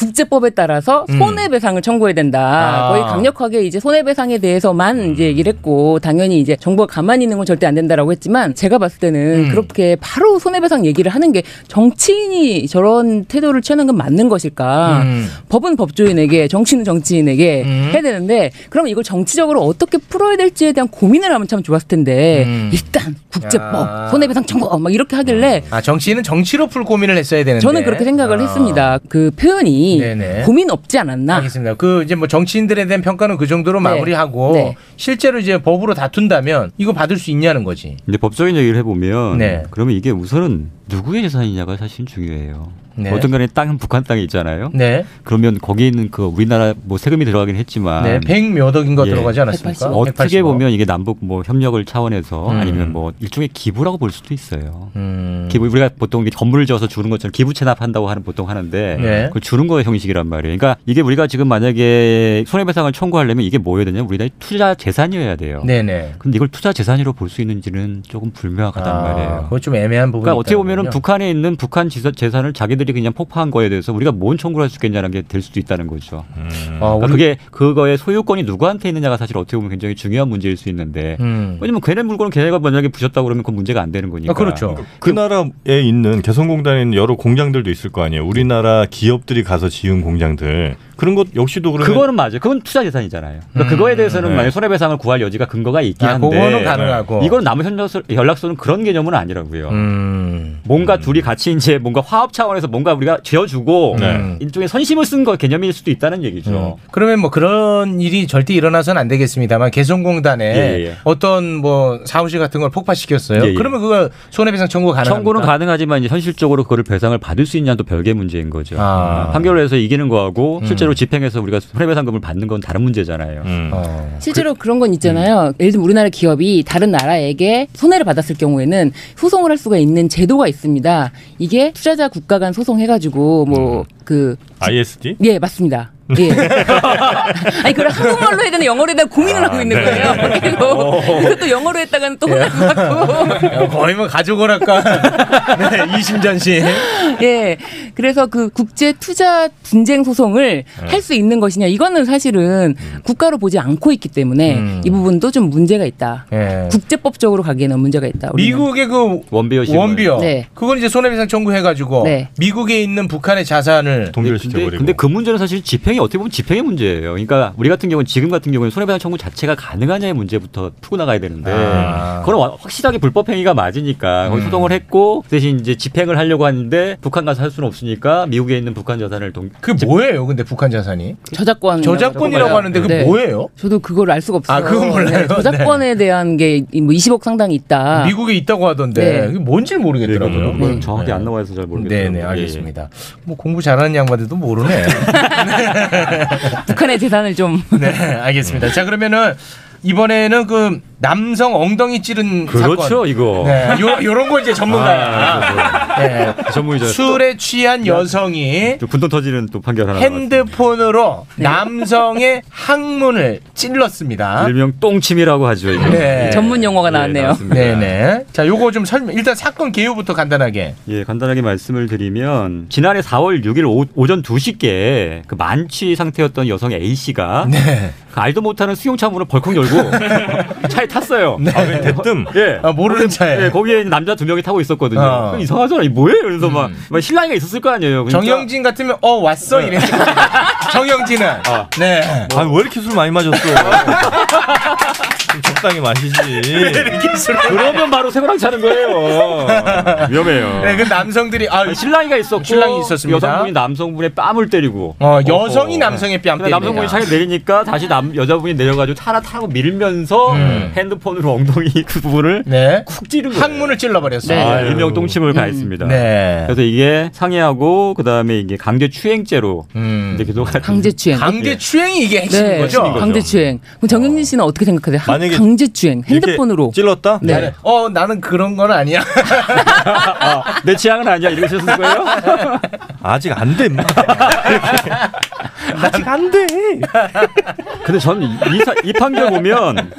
Speaker 10: 국제법에 따라서
Speaker 3: 음.
Speaker 10: 손해배상을 청구해야 된다.
Speaker 3: 아.
Speaker 10: 거의 강력하게 이제 손해배상에 대해서만 이제 얘기를 했고 당연히 이제 정부가 가만히 있는 건 절대 안 된다라고 했지만 제가 봤을 때는
Speaker 3: 음.
Speaker 10: 그렇게 바로 손해배상 얘기를 하는 게 정치인이 저런 태도를 취하는 건 맞는 것일까?
Speaker 3: 음.
Speaker 10: 법은 법조인에게 정치인은 정치인에게 해야 되는데 그럼 이걸 정치적으로 어떻게 풀어야 될지에 대한 고민을 하면 참 좋았을 텐데
Speaker 3: 음.
Speaker 10: 일단 국제법
Speaker 3: 야.
Speaker 10: 손해배상 청구 막 이렇게 하길래
Speaker 3: 아 정치인은 정치로 풀 고민을 했어야 되는데.
Speaker 10: 저는 그렇게 생각을
Speaker 3: 아.
Speaker 10: 했습니다. 그 표현이
Speaker 3: 네네.
Speaker 10: 고민 없지 않았나?
Speaker 3: 알겠습니다. 그 이제 뭐 정치인들에 대한 평가는 그 정도로
Speaker 10: 네.
Speaker 3: 마무리하고
Speaker 10: 네.
Speaker 3: 실제로 이제 법으로 다툰다면 이거 받을 수 있냐는 거지.
Speaker 9: 근데 법적인 얘기를 해보면
Speaker 3: 네.
Speaker 9: 그러면 이게 우선은 누구의 재산이냐가 사실 중요해요.
Speaker 3: 네.
Speaker 9: 어떤 간에 땅은 북한 땅이 있잖아요.
Speaker 3: 네.
Speaker 9: 그러면 거기에 있는 그 우리나라 뭐 세금이 들어가긴 했지만
Speaker 3: 네, 100몇 억인가
Speaker 9: 예.
Speaker 3: 들어가지 않았습니까?
Speaker 9: 어떻게
Speaker 3: 180억.
Speaker 9: 보면 이게 남북 뭐 협력을 차원에서
Speaker 3: 음.
Speaker 9: 아니면 뭐 일종의 기부라고 볼 수도 있어요.
Speaker 3: 음.
Speaker 9: 기부 우리가 보통 이게 건물을 지어서 주는 것처럼 기부 체납한다고 하는 보통 하는데
Speaker 3: 네.
Speaker 9: 그걸 주는 거의 형식이란 말이에요. 그러니까 이게 우리가 지금 만약에 손해배상을 청구하려면 이게 뭐여야 되냐? 우리나라의 투자 재산이어야 돼요.
Speaker 3: 네네.
Speaker 9: 근데 이걸 투자 재산으로 볼 수 있는지는 조금 불명확하단
Speaker 3: 아,
Speaker 9: 말이에요.
Speaker 3: 그거 좀 애매한 부분이
Speaker 9: 그러니까 어떻게 보면은. 북한에 있는 북한 지사- 재산을 자기 들이 그냥 폭파한 거에 대해서 우리가 뭔 청구를 할 수 있겠냐는 게 될 수도 있다는 거죠.
Speaker 3: 아,
Speaker 9: 그러니까
Speaker 3: 우리-
Speaker 9: 그게 그거의 소유권이 누구한테 있느냐가 사실 어떻게 보면 굉장히 중요한 문제일 수 있는데
Speaker 3: 음.
Speaker 9: 왜냐면 걔네 물건을 걔네가 만약에 부셨다고 그러면 그 문제가 안 되는 거니까.
Speaker 2: 그 나라에 있는 개성공단에 있는 여러 공장들도 있을 거 아니에요. 우리나라 기업들이 가서 지은 공장들 그런 것 역시도 그러면
Speaker 9: 그거는 맞아요. 그건 투자 재산이잖아요. 그러니까
Speaker 2: 음.
Speaker 9: 그거에 대해서는
Speaker 2: 네.
Speaker 9: 만약 손해배상을 구할 여지가 근거가 있긴
Speaker 3: 아,
Speaker 9: 한데
Speaker 3: 그거는 가능하고.
Speaker 9: 이건 남은 연락소, 연락소는 그런 개념은 아니라고요.
Speaker 3: 음.
Speaker 9: 뭔가 둘이 같이 이제 뭔가 화합 차원에서 뭔가 우리가 지어주고
Speaker 3: 네.
Speaker 9: 일종의 선심을 쓴 거 개념일 수도 있다는 얘기죠.
Speaker 3: 그러면 뭐 그런 일이 절대 일어나서는 안 되겠습니다만 개성공단에
Speaker 9: 예, 예, 예.
Speaker 3: 어떤 뭐 사무실 같은 걸 폭파시켰어요.
Speaker 9: 예, 예.
Speaker 3: 그러면 그거 손해배상 청구 가능합니까?
Speaker 9: 청구는 가능하지만 이제 현실적으로 그거를 배상을 받을 수 있냐는 또 별개 문제인 거죠.
Speaker 3: 아.
Speaker 9: 아, 판결을 해서 이기는 거하고
Speaker 3: 음.
Speaker 9: 실제로 집행해서 우리가 손해배상금을 받는 건 다른 문제잖아요.
Speaker 3: 어.
Speaker 10: 실제로 그, 런건 있잖아요. 예를 들면 우리나라 기업이 다른 나라에게 손해를 받았을 경우에는 소송을 할 수가 있는 제도가 있습니다. 이게 투자자 국가 간 소송해가지고 뭐그
Speaker 2: ISD?
Speaker 10: 예, 맞습니다. 예. 아니, 그걸 한국말로 해야 되나 영어로 해야 되나 고민을 하고 있는
Speaker 3: 네.
Speaker 10: 거예요. 계속. 그래서 또 영어로 했다가는 또 혼날 것 같고.
Speaker 3: 어, 거의 뭐 가족오락관 네, 이심전심.
Speaker 10: 예. 그래서 그 국제 투자 분쟁 소송을
Speaker 3: 네.
Speaker 10: 할수 있는 것이냐. 이거는 사실은 국가로 보지 않고 있기 때문에
Speaker 3: 음.
Speaker 10: 이 부분도 좀 문제가 있다.
Speaker 3: 예.
Speaker 10: 국제법적으로 가기에는 문제가 있다. 우리는.
Speaker 3: 미국의 그
Speaker 9: 원비어
Speaker 3: 원비어.
Speaker 10: 네.
Speaker 3: 그건 이제 손해배상 청구해가지고
Speaker 10: 네.
Speaker 3: 미국에 있는 북한의 자산을
Speaker 9: 근데, 근데 그 문제는 사실 집행이 어떻게 보면 집행의 문제예요. 그러니까 우리 같은 경우는 지금 같은 경우는 손해배상 청구 자체가 가능하냐의 문제부터 풀고 나가야 되는데
Speaker 3: 아.
Speaker 9: 그건 와- 확실하게 불법 행위가 맞으니까 거기
Speaker 3: 음.
Speaker 9: 소송을 했고 그 대신 이제 집행을 하려고 하는데 북한 가서 할 수는 없으니까 미국에 있는 북한 자산을
Speaker 3: 동그 뭐예요? 근데 북한 자산이
Speaker 10: 저작권
Speaker 3: 저작권이라고 하는데 그게 뭐예요?
Speaker 10: 저도 그걸 알 수가 없어요.
Speaker 3: 아, 그건 몰라요?
Speaker 10: 네, 저작권에 대한 게 뭐 20억 상당히 있다.
Speaker 3: 미국에 있다고 하던데
Speaker 10: 네.
Speaker 3: 그게 뭔지 모르겠더라고요.
Speaker 9: 네, 그건 정확히 안 나와서 잘 모르겠어요.
Speaker 3: 네네
Speaker 9: 예,
Speaker 3: 알겠습니다. 뭐 공부 잘하는 양반들도 모르네.
Speaker 10: 북한의 재산을 좀
Speaker 3: 네 알겠습니다. 자 그러면은 이번에는 그 남성 엉덩이 찌른
Speaker 9: 그렇죠,
Speaker 3: 사건.
Speaker 9: 이거.
Speaker 3: 네, 요, 요런 거 이제 전문가야.
Speaker 9: 아,
Speaker 3: 네.
Speaker 9: 전문이죠.
Speaker 3: 술에 취한 여성이
Speaker 9: 또 분통 터지는 또 판결 하나
Speaker 3: 핸드폰으로
Speaker 10: 네.
Speaker 3: 남성의 항문을 찔렀습니다.
Speaker 9: 일명 똥침이라고 하죠. 이거.
Speaker 3: 네.
Speaker 10: 전문 용어가 나왔네요.
Speaker 9: 나왔습니다.
Speaker 3: 네네. 자, 요거 좀 설명. 일단 사건 개요부터 간단하게.
Speaker 9: 예, 간단하게 말씀을 드리면 지난해 4월 6일 오, 오전 2시께 그 만취 상태였던 여성 A 씨가
Speaker 3: 네.
Speaker 9: 그 알도 못하는 수용차 문을 벌컥 열고 차에 탔어요.
Speaker 2: 아, 왜 대뜸?
Speaker 9: 예.
Speaker 3: 아, 모르는 차에.
Speaker 9: 예, 거기에 남자 두 명이 타고 있었거든요.
Speaker 3: 어.
Speaker 9: 이상하잖아. 이 뭐예요? 그래서 막, 막 신랑이가 있었을 거 아니에요. 그러니까
Speaker 3: 정영진 같으면 어 왔어 이랬을 겁니다. 정영진은 네.
Speaker 2: 아, 왜 이렇게 술 많이 마셨어? 좀 적당히 마시지.
Speaker 9: 그러면 바로 세고랑 차는 거예요. 위험해요.
Speaker 3: 네, 그 남성들이 아
Speaker 9: 신랑이가 있었고
Speaker 3: 신랑이 있었습니다.
Speaker 9: 여성분이 남성분의 뺨을 때리고
Speaker 3: 어, 여성이. 남성의 뺨 때립니다.
Speaker 9: 남성분이 차에 내리니까 다시 남 여자분이 내려가지고 차를 타고 밀면서
Speaker 3: 음.
Speaker 9: 핸드폰으로 엉덩이 그 부분을
Speaker 3: 네.
Speaker 9: 쿡 찌른 거예요.
Speaker 3: 항문을 찔러버렸어요.
Speaker 9: 아, 일명 똥침을 가했습니다.
Speaker 3: 네.
Speaker 9: 그래서 이게 상해하고 그다음에 이게 강제 추행죄로 이제 계속
Speaker 10: 강제추행.
Speaker 3: 강제 추행이 이게 핵심인
Speaker 10: 네,
Speaker 3: 거죠.
Speaker 10: 강제추행. 그럼 정영진 씨는 어 떻게 생각하세요? 한-
Speaker 3: 만약에
Speaker 10: 강제추행 핸드폰으로.
Speaker 2: 찔렀다?
Speaker 10: 네.
Speaker 3: 어 나는 그런 건 아니야.
Speaker 9: 내 취향은 아니야 이러셨을 거예요?
Speaker 2: 아직 안 돼. 아직 안 돼.
Speaker 9: 근데 저는 이, 이, 사- 이 판결 보면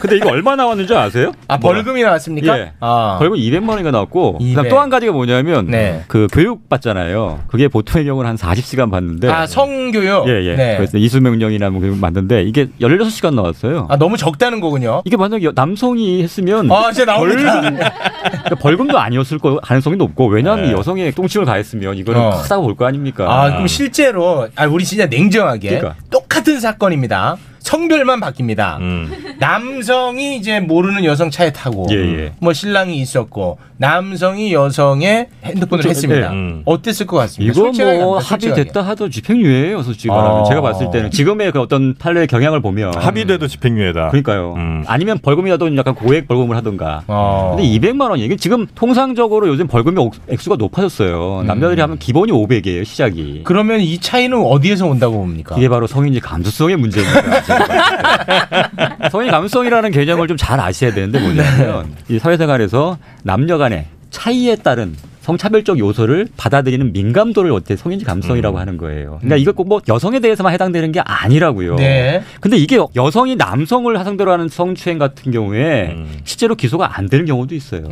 Speaker 9: 근데 이거 얼마 나왔는지 아세요?
Speaker 3: 아 벌금이 나왔습니까?
Speaker 9: 예.
Speaker 3: 아.
Speaker 9: 벌금 200만 원이가 나왔고
Speaker 3: 200.
Speaker 9: 그다음 또 한 가지가 뭐냐면
Speaker 3: 네.
Speaker 9: 그 교육 받잖아요. 그게 보통의 경우는 한 40시간 받는데
Speaker 3: 아 성교육.
Speaker 9: 예, 예.
Speaker 3: 네.
Speaker 9: 그래서 이수명령이나 뭐 교육 받는데 이게 16시간 나왔어요.
Speaker 3: 아 너무 적다는 거군요.
Speaker 9: 이게 만약에 남성이 했으면
Speaker 3: 아, 이제 나옵니다.
Speaker 9: 벌금, 그러니까 벌금도 아니었을 거 가능성이 높고 왜냐하면
Speaker 3: 네.
Speaker 9: 여성의 똥침을 가했으면 이거는
Speaker 3: 어.
Speaker 9: 크다고 볼 거 아닙니까?
Speaker 3: 아 그럼 실제로 아 우리 진짜 냉정하게
Speaker 9: 그러니까.
Speaker 3: 똑같은 사건입니다. 성별만 바뀝니다.
Speaker 2: 음.
Speaker 3: 남성이 이제 모르는 여성 차에 타고
Speaker 9: 예, 예.
Speaker 3: 뭐 신랑이 있었고 남성이 여성의 핸드폰을
Speaker 9: 그렇죠.
Speaker 3: 했습니다.
Speaker 9: 예. 음.
Speaker 3: 어땠을 것 같습니다.
Speaker 9: 이거 뭐. 합의됐다 하도 집행유예예요, 솔직히 말하면
Speaker 3: 아.
Speaker 9: 제가 봤을 때는 지금의 그 어떤 판례의 경향을 보면
Speaker 2: 합의돼도 집행유예다.
Speaker 9: 그러니까요. 아니면 벌금이라도 약간 고액 벌금을 하던가.
Speaker 3: 어.
Speaker 9: 근데 200만 원이 이게 지금 통상적으로 요즘 벌금의 옥- 액수가 높아졌어요. 남자들이 하면 기본이 500이에요, 시작이.
Speaker 3: 그러면 이 차이는 어디에서 온다고 봅니까?
Speaker 9: 이게 바로 성인지 감수성의 문제입니다. 때. 성인 감수성이라는 개념을 좀 잘 아셔야 되는데 뭐냐면 이 사회생활에서 남녀 간의 차이에 따른 성차별적 요소를 받아들이는 민감도를 어떻게 성인지 감수성이라고 하는 거예요. 그러니까 이거 꼭뭐 여성에 대해서만 해당되는 게 아니라고요.
Speaker 3: 네.
Speaker 9: 근데 이게 여성이 남성을 상대로 하는 성추행 같은 경우에 실제로 기소가 안 되는 경우도 있어요.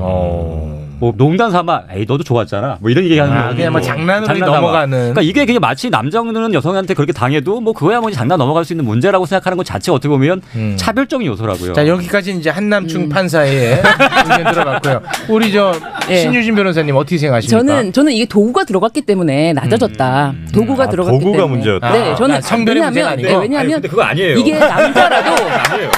Speaker 9: 뭐 농담 삼아, 에이 너도 좋았잖아. 뭐 이런 얘기하는
Speaker 3: 아, 그냥 뭐. 장난으로
Speaker 9: 장난.
Speaker 3: 넘어가는.
Speaker 9: 그러니까 이게 그냥 마치 남자는 여성한테 그렇게 당해도 뭐 그거야 뭐 장난 넘어갈 수 있는 문제라고 생각하는 것 자체가 어떻게 보면 차별적인 요소라고요.
Speaker 3: 음. 자 여기까지 이제
Speaker 9: 음.
Speaker 3: 한남충 판사의 의견 들어봤고요. 우리 저
Speaker 10: 예.
Speaker 3: 신유진 변호사님 어떻게 생각하십니까?
Speaker 10: 저는 저는 이게 도구가 들어갔기 때문에 낮아졌다. 도구가
Speaker 3: 아,
Speaker 10: 들어갔기
Speaker 3: 도구가
Speaker 10: 때문에.
Speaker 3: 문제였다.
Speaker 10: 네, 저는
Speaker 3: 아, 성별의 문제가
Speaker 10: 왜냐하면
Speaker 3: 아니고?
Speaker 10: 네, 왜냐하면
Speaker 9: 아니, 근데 그거 아니에요.
Speaker 10: 이게 남자라도
Speaker 9: 아니에요.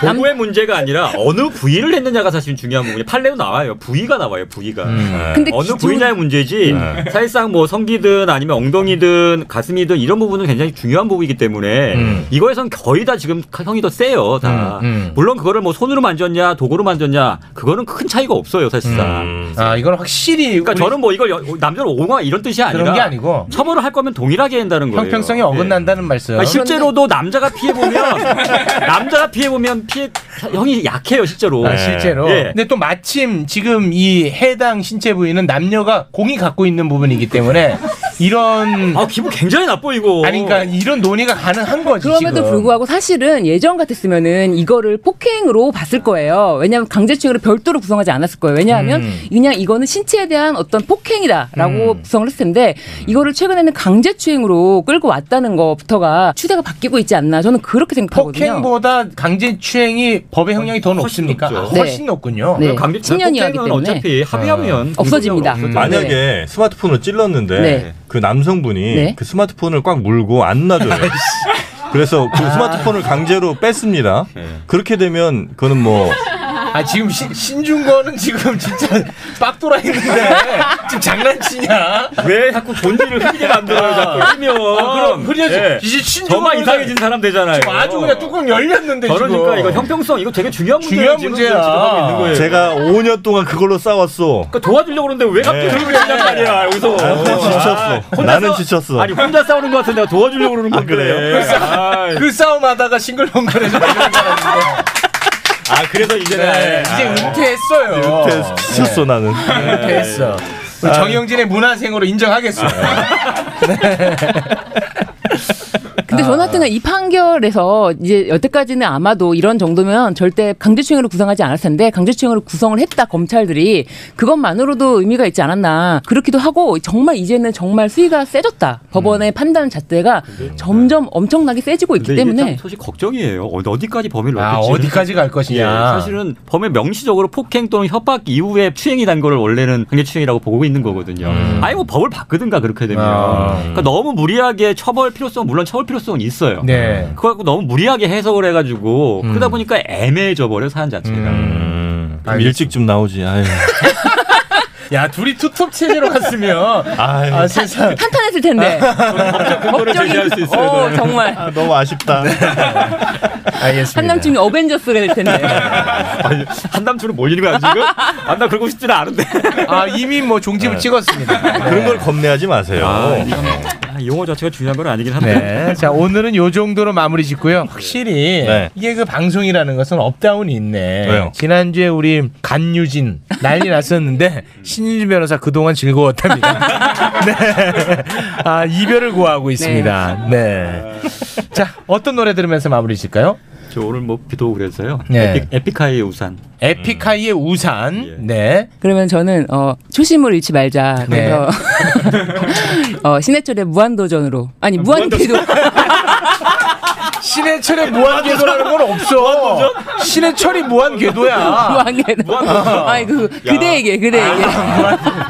Speaker 9: 도구의 문제가 아니라 어느 부위를 했느냐가 사실 중요한 부분이 판례도 나와요. 부위가 나와요. 부위가. 네.
Speaker 10: 근데
Speaker 9: 어느
Speaker 10: 기존-
Speaker 9: 부위냐의 문제지. 사실상 뭐 성기든 아니면 엉덩이든 가슴이든 이런 부분은 굉장히 중요한 부분이기 때문에 이거에선 거의 다 지금 형이 더 세요. 다.
Speaker 3: 음, 음.
Speaker 9: 물론 그거를 뭐 손으로 만졌냐 도구로 만졌냐 그거는 큰 차이가 없어요. 사실상.
Speaker 3: 아 이건 확실히
Speaker 9: 그러니까 저는 뭐 이걸 여- 남자를 옹호하 이런 뜻이 아니라
Speaker 3: 그런 게 아니고
Speaker 9: 처벌을 할 거면 동일하게 한다는 거예요.
Speaker 3: 형평성이 어긋난다는 말씀.
Speaker 9: 아니, 실제로도 남자가 피해 보면 남자가 피해 보면 피해 형이 약해요 실제로.
Speaker 3: 아, 실제로.
Speaker 9: 예.
Speaker 3: 근데 또 마침 지금 이 해당 신체 부위는 남녀가 공이 갖고 있는 부분이기 때문에 이런
Speaker 9: 아 기분 굉장히 나빠 이거.
Speaker 3: 아니 그러니까 이런 논의가 가능한 거지
Speaker 10: 그럼에도
Speaker 3: 지금.
Speaker 10: 불구하고 사실은 예전 같았으면은 이거를 폭행으로 봤을 거예요. 왜냐하면 강제추행으로 별도로 구성하지 않았을 거예요. 왜냐하면
Speaker 3: 음.
Speaker 10: 그냥 이거는 신체에 대한 어떤 폭행이다라고
Speaker 3: 음.
Speaker 10: 구성을 했을 텐데 이거를 최근에는 강제추행으로 끌고 왔다는 것부터가 추세가 바뀌고 있지 않나 저는 그렇게 생각하거든요.
Speaker 3: 폭행보다 강제추행이 법의 형량이 더 높습니까? 아, 훨씬
Speaker 10: 네.
Speaker 3: 높군요.
Speaker 10: 네.
Speaker 9: 강제
Speaker 10: 10년이었기
Speaker 9: 폭행은. 어차피 합의하면
Speaker 10: 없어집니다.
Speaker 9: 기본적으로
Speaker 2: 만약에 스마트폰을 찔렀는데
Speaker 10: 네.
Speaker 2: 그 남성분이
Speaker 10: 네.
Speaker 2: 그 스마트폰을 꽉 물고 안 놔줘요. 그래서 그 스마트폰을 강제로 뺐습니다. 그렇게 되면 그거는 뭐
Speaker 3: 아 지금 신, 신중거는 지금 진짜 빡돌아 있는데 지금 장난치냐?
Speaker 9: 왜 자꾸 본질을 흐리게 만들어요 자꾸 흐리면
Speaker 3: 아, 그럼 흐려지.
Speaker 9: 예.
Speaker 3: 이제 신중한
Speaker 9: 저만 이상해진 사람 되잖아요
Speaker 3: 지금 아주 그냥 뚜껑 열렸는데
Speaker 9: 그러니까
Speaker 3: 지금.
Speaker 9: 이거 형평성 이거 되게 중요한 문제예요
Speaker 3: 중요한
Speaker 9: 지금
Speaker 3: 문제야.
Speaker 9: 지금 하고 있는 거예요
Speaker 2: 제가 5년 동안 그걸로 싸웠어.
Speaker 9: 그러니까 도와주려고 그러는데 왜 갑자기
Speaker 2: 네.
Speaker 9: 그러고 있냔 말이야 여기서
Speaker 2: 아, 근데 지쳤어.
Speaker 9: 혼자
Speaker 2: 나는 지쳤어.
Speaker 9: 아니 혼자 싸우는 것 같은데 내가 도와주려고 그러는 건데
Speaker 2: 그래?
Speaker 9: 아,
Speaker 3: 그 싸움하다가 싱글벙글에서 발견한 사람인데
Speaker 9: 아 그래서 이제는
Speaker 3: 네, 이제 은퇴했어요.
Speaker 2: 은퇴 지쳤어 나는.
Speaker 3: 네, 은퇴했어. 우리 정영진의 문화생으로 인정하겠습니다. 네.
Speaker 10: 근데 저는 하여튼 이 판결에서 이제 여태까지는 아마도 이런 정도면 절대 강제추행으로 구성하지 않았을 텐데 강제추행으로 구성을 했다 검찰들이 그것만으로도 의미가 있지 않았나 그렇기도 하고 정말 이제는 정말 수위가 세졌다 법원의 판단 잣대가 점점 엄청나게 세지고 있기
Speaker 9: 근데 이게
Speaker 10: 때문에
Speaker 9: 참 소식 걱정이에요. 어, 어디까지 범위를
Speaker 3: 아,
Speaker 9: 넓힐지.
Speaker 3: 어디까지 갈 것이냐.
Speaker 9: 예, 사실은 범위 명시적으로 폭행 또는 협박 이후에 추행이 단 거를 원래는 강제추행이라고 보고 있는 거거든요. 아니 뭐 법을 바꾸든가 그렇게 되면.
Speaker 3: 음. 아.
Speaker 9: 그러니까 너무 무리하게 처벌 필요성 물론 처벌 필요 성은 있어요.
Speaker 3: 네. 음.
Speaker 9: 그거 갖고 너무 무리하게 해석을 해가지고 그러다 보니까 애매해져 버려 사안 자체가.
Speaker 2: 좀 일찍 좀 나오지. 아유.
Speaker 3: 야 둘이 투톱 체제로 갔으면
Speaker 2: 아유.
Speaker 3: 아 세상
Speaker 10: 탄탄했을 텐데
Speaker 2: 근거를 제시할 수 있어요,
Speaker 10: 어,
Speaker 2: 저는.
Speaker 10: 정말
Speaker 2: 아, 너무 아쉽다.
Speaker 3: 알겠습니다.
Speaker 10: 한남충이 어벤져스가 될 텐데
Speaker 9: 아니, 한남충은 몰리는 거야 지금? 아, 나 그러고 싶지는 않은데.
Speaker 3: 아 이미 뭐 종집을
Speaker 2: 네.
Speaker 3: 찍었습니다.
Speaker 2: 그런 걸 겁내하지 마세요.
Speaker 9: 아, 이건 아, 용어 자체가 중요한 건 아니긴 한데.
Speaker 3: 네. 자, 오늘은 요 정도로 마무리 짓고요. 확실히
Speaker 2: 네.
Speaker 3: 이게 그 방송이라는 것은 up down이 있네.
Speaker 2: 왜요?
Speaker 3: 지난주에 우리 간유진 난리 났었는데 신유진 변호사 그동안 즐거웠답니다. 네. 아, 이별을 구하고 있습니다. 네. 자, 어떤 노래 들으면서 마무리 짓을까요?
Speaker 9: 저 오늘 뭐 비도 그래서요.
Speaker 3: 네.
Speaker 9: 에픽, 에픽하이의 우산.
Speaker 3: 에픽하이의 우산. 네.
Speaker 10: 그러면 저는 어, 초심을 잃지 말자. 그래서 어, 신해철의 무한도전으로 아니 무한궤도
Speaker 3: 신해철의 무한궤도라는 건 없어. 신해철이 무한궤도야.
Speaker 10: 무한궤도. 아니 그 그대에게 그대에게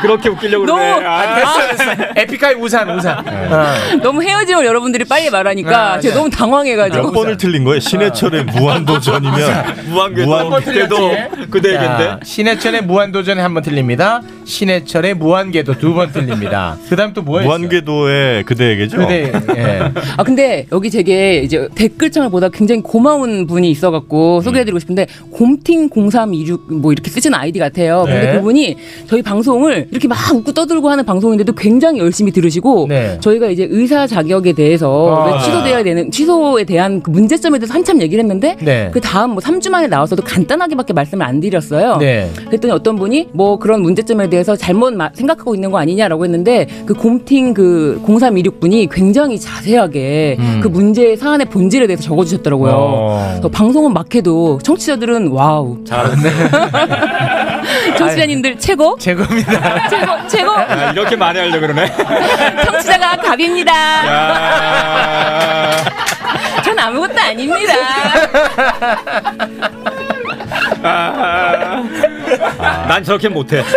Speaker 9: 그렇게 웃기려고
Speaker 10: 너무
Speaker 9: 그러네. 아,
Speaker 3: 됐어, 됐어. 에픽하이 우산, 우산. 어.
Speaker 10: 너무 헤어짐을 여러분들이 빨리 말하니까
Speaker 3: 아,
Speaker 10: 제가
Speaker 3: 네.
Speaker 10: 너무 당황해가지고
Speaker 2: 몇 번을 틀린 거예요? 신해철의 무한도전이면
Speaker 9: 무한궤도 그때도 그대에게인데.
Speaker 3: 자, 신해철의 무한도전에 한 번 틀립니다. 신해철의 무한궤도 두 번 틀립니다. 그다음 또 뭐였어요?
Speaker 2: 무한궤도의 그대에게죠.
Speaker 3: 그대 예.
Speaker 10: 아 근데 여기 되게 이제 댓글창을 보다 굉장히 고마운 분이 있어갖고 소개해드리고 싶은데 곰팅 0326 뭐 이렇게 쓰시는 아이디 같아요. 근데
Speaker 3: 네.
Speaker 10: 그분이 저희 방송을 이렇게 막 웃고 떠들고 하는 방송인데도 굉장히 열심히 들으시고
Speaker 3: 네.
Speaker 10: 저희가 이제 의사 자격에 대해서
Speaker 3: 아.
Speaker 10: 왜 취소돼야 되는 취소에 대한 그 문제점에 대해서 한참 얘기를 했는데
Speaker 3: 네.
Speaker 10: 그 다음 뭐 3주 만에 나와서도 간단하게밖에 말씀을 안 드렸어요.
Speaker 3: 네.
Speaker 10: 그랬더니 어떤 분이 뭐 그런 문제점에 대해서 잘못 마- 생각하고 있는 거 아니냐라고 했는데 그 곰팅 그 0326 분이 굉장히 자세하게
Speaker 3: 음.
Speaker 10: 그 문제의 사안의 본질에 대해서 적어주셨더라고요.
Speaker 3: 어.
Speaker 10: 방송은 막 해도 청취자들은 wow.
Speaker 3: 잘하네.
Speaker 10: 청취자님들 최고.
Speaker 3: 최고입니다.
Speaker 10: 최고 최고.
Speaker 9: 아, 이렇게 만회하려고 그러네.
Speaker 10: 청취자가 갑입니다. 전 아무것도 아닙니다.
Speaker 9: 난 저렇게 못해.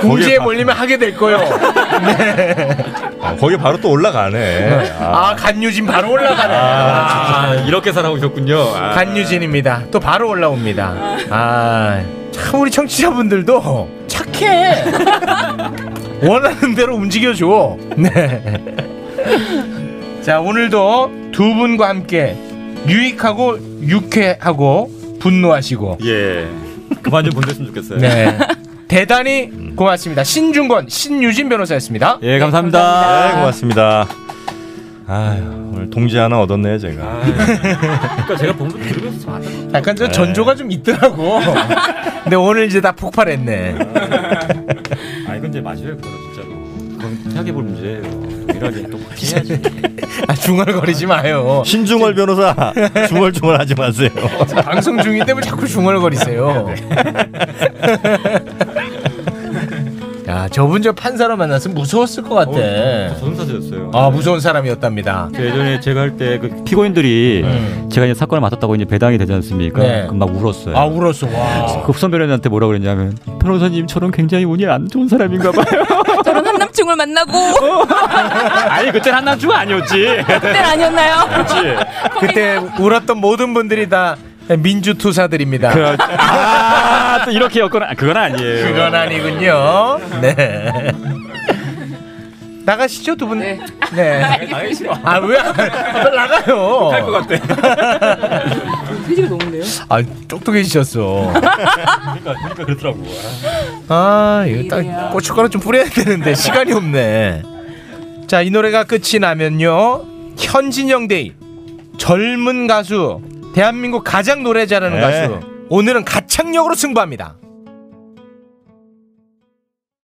Speaker 3: 공지에 몰리면 하게 될 거요.
Speaker 2: 아, 거기 바로 또 올라가네.
Speaker 3: 아, 간유진 바로 올라가네.
Speaker 9: 아, 이렇게 살아오셨군요. 아.
Speaker 3: 간유진입니다. 또 바로 올라옵니다. 아, 참 우리 청취자분들도 착해. 원하는 대로 움직여줘. 네. 자, 오늘도 두 분과 함께 유익하고 유쾌하고 분노하시고
Speaker 9: 예. 그만 좀 보냈으면 좋겠어요.
Speaker 3: 네. 대단히 고맙습니다. 신중권, 신유진 변호사였습니다.
Speaker 9: 예, 감사합니다.
Speaker 2: 네, 고맙습니다. 아유, 오늘 동지 하나 얻었네요, 제가.
Speaker 9: 그러니까 제가 본부 들으면서 좀 안타깝다.
Speaker 3: 약간 저
Speaker 2: 네.
Speaker 3: 전조가 좀 있더라고. 근데 오늘 이제 다 폭발했네.
Speaker 9: 아, 이건 이제 마셔야 그거는 진짜로. 그건 생각해 볼 문제예요. 동일하게 또 해야지.
Speaker 3: 아, 중얼거리지 마요.
Speaker 2: 신중월 변호사, 중얼중얼 하지 마세요.
Speaker 3: 방송 중인데 왜 자꾸 중얼거리세요? 야, 저분 저 판사로 만났으면 무서웠을 것 같아.
Speaker 9: 저는 사실였어요.
Speaker 3: 아, 무서운 사람이었답니다.
Speaker 9: 그 예전에 제가 할 때 그 피고인들이 제가 이제 사건을 맡았다고 이제 배당이 되지 않습니까?
Speaker 3: 네.
Speaker 9: 그럼 막 울었어요.
Speaker 3: 아, 울었어. 와.
Speaker 9: 급선 변호사한테 뭐라 그랬냐면 변호사님 저는 굉장히 운이 안 좋은 사람인가 봐요.
Speaker 10: 저런 한남충을 만나고
Speaker 9: 아니 그땐 한남주가 아니었지.
Speaker 10: 그땐 아니었나요?
Speaker 9: 그렇지.
Speaker 3: 그때 울었던 모든 분들이 다 민주투사들입니다.
Speaker 9: 그, 아, 또 이렇게 엮거나 그건 아니에요.
Speaker 3: 그건 아니군요. 네. 나가시죠 두 분. 네.
Speaker 9: 나가기 싫어.
Speaker 3: 아 왜? 빨리 나가요.
Speaker 9: 할것 같아.
Speaker 10: 돼지가 너무네요.
Speaker 3: 아 똑똑해지셨어.
Speaker 9: 그러니까 그러니까 그렇더라고.
Speaker 3: 아 이거 딱 고춧가루 좀 뿌려야 되는데 시간이 없네. 자 이 노래가 끝이 나면요 현진영 day 젊은 가수 대한민국 가장 노래 잘하는
Speaker 2: 네.
Speaker 3: 가수 오늘은 가창력으로 승부합니다.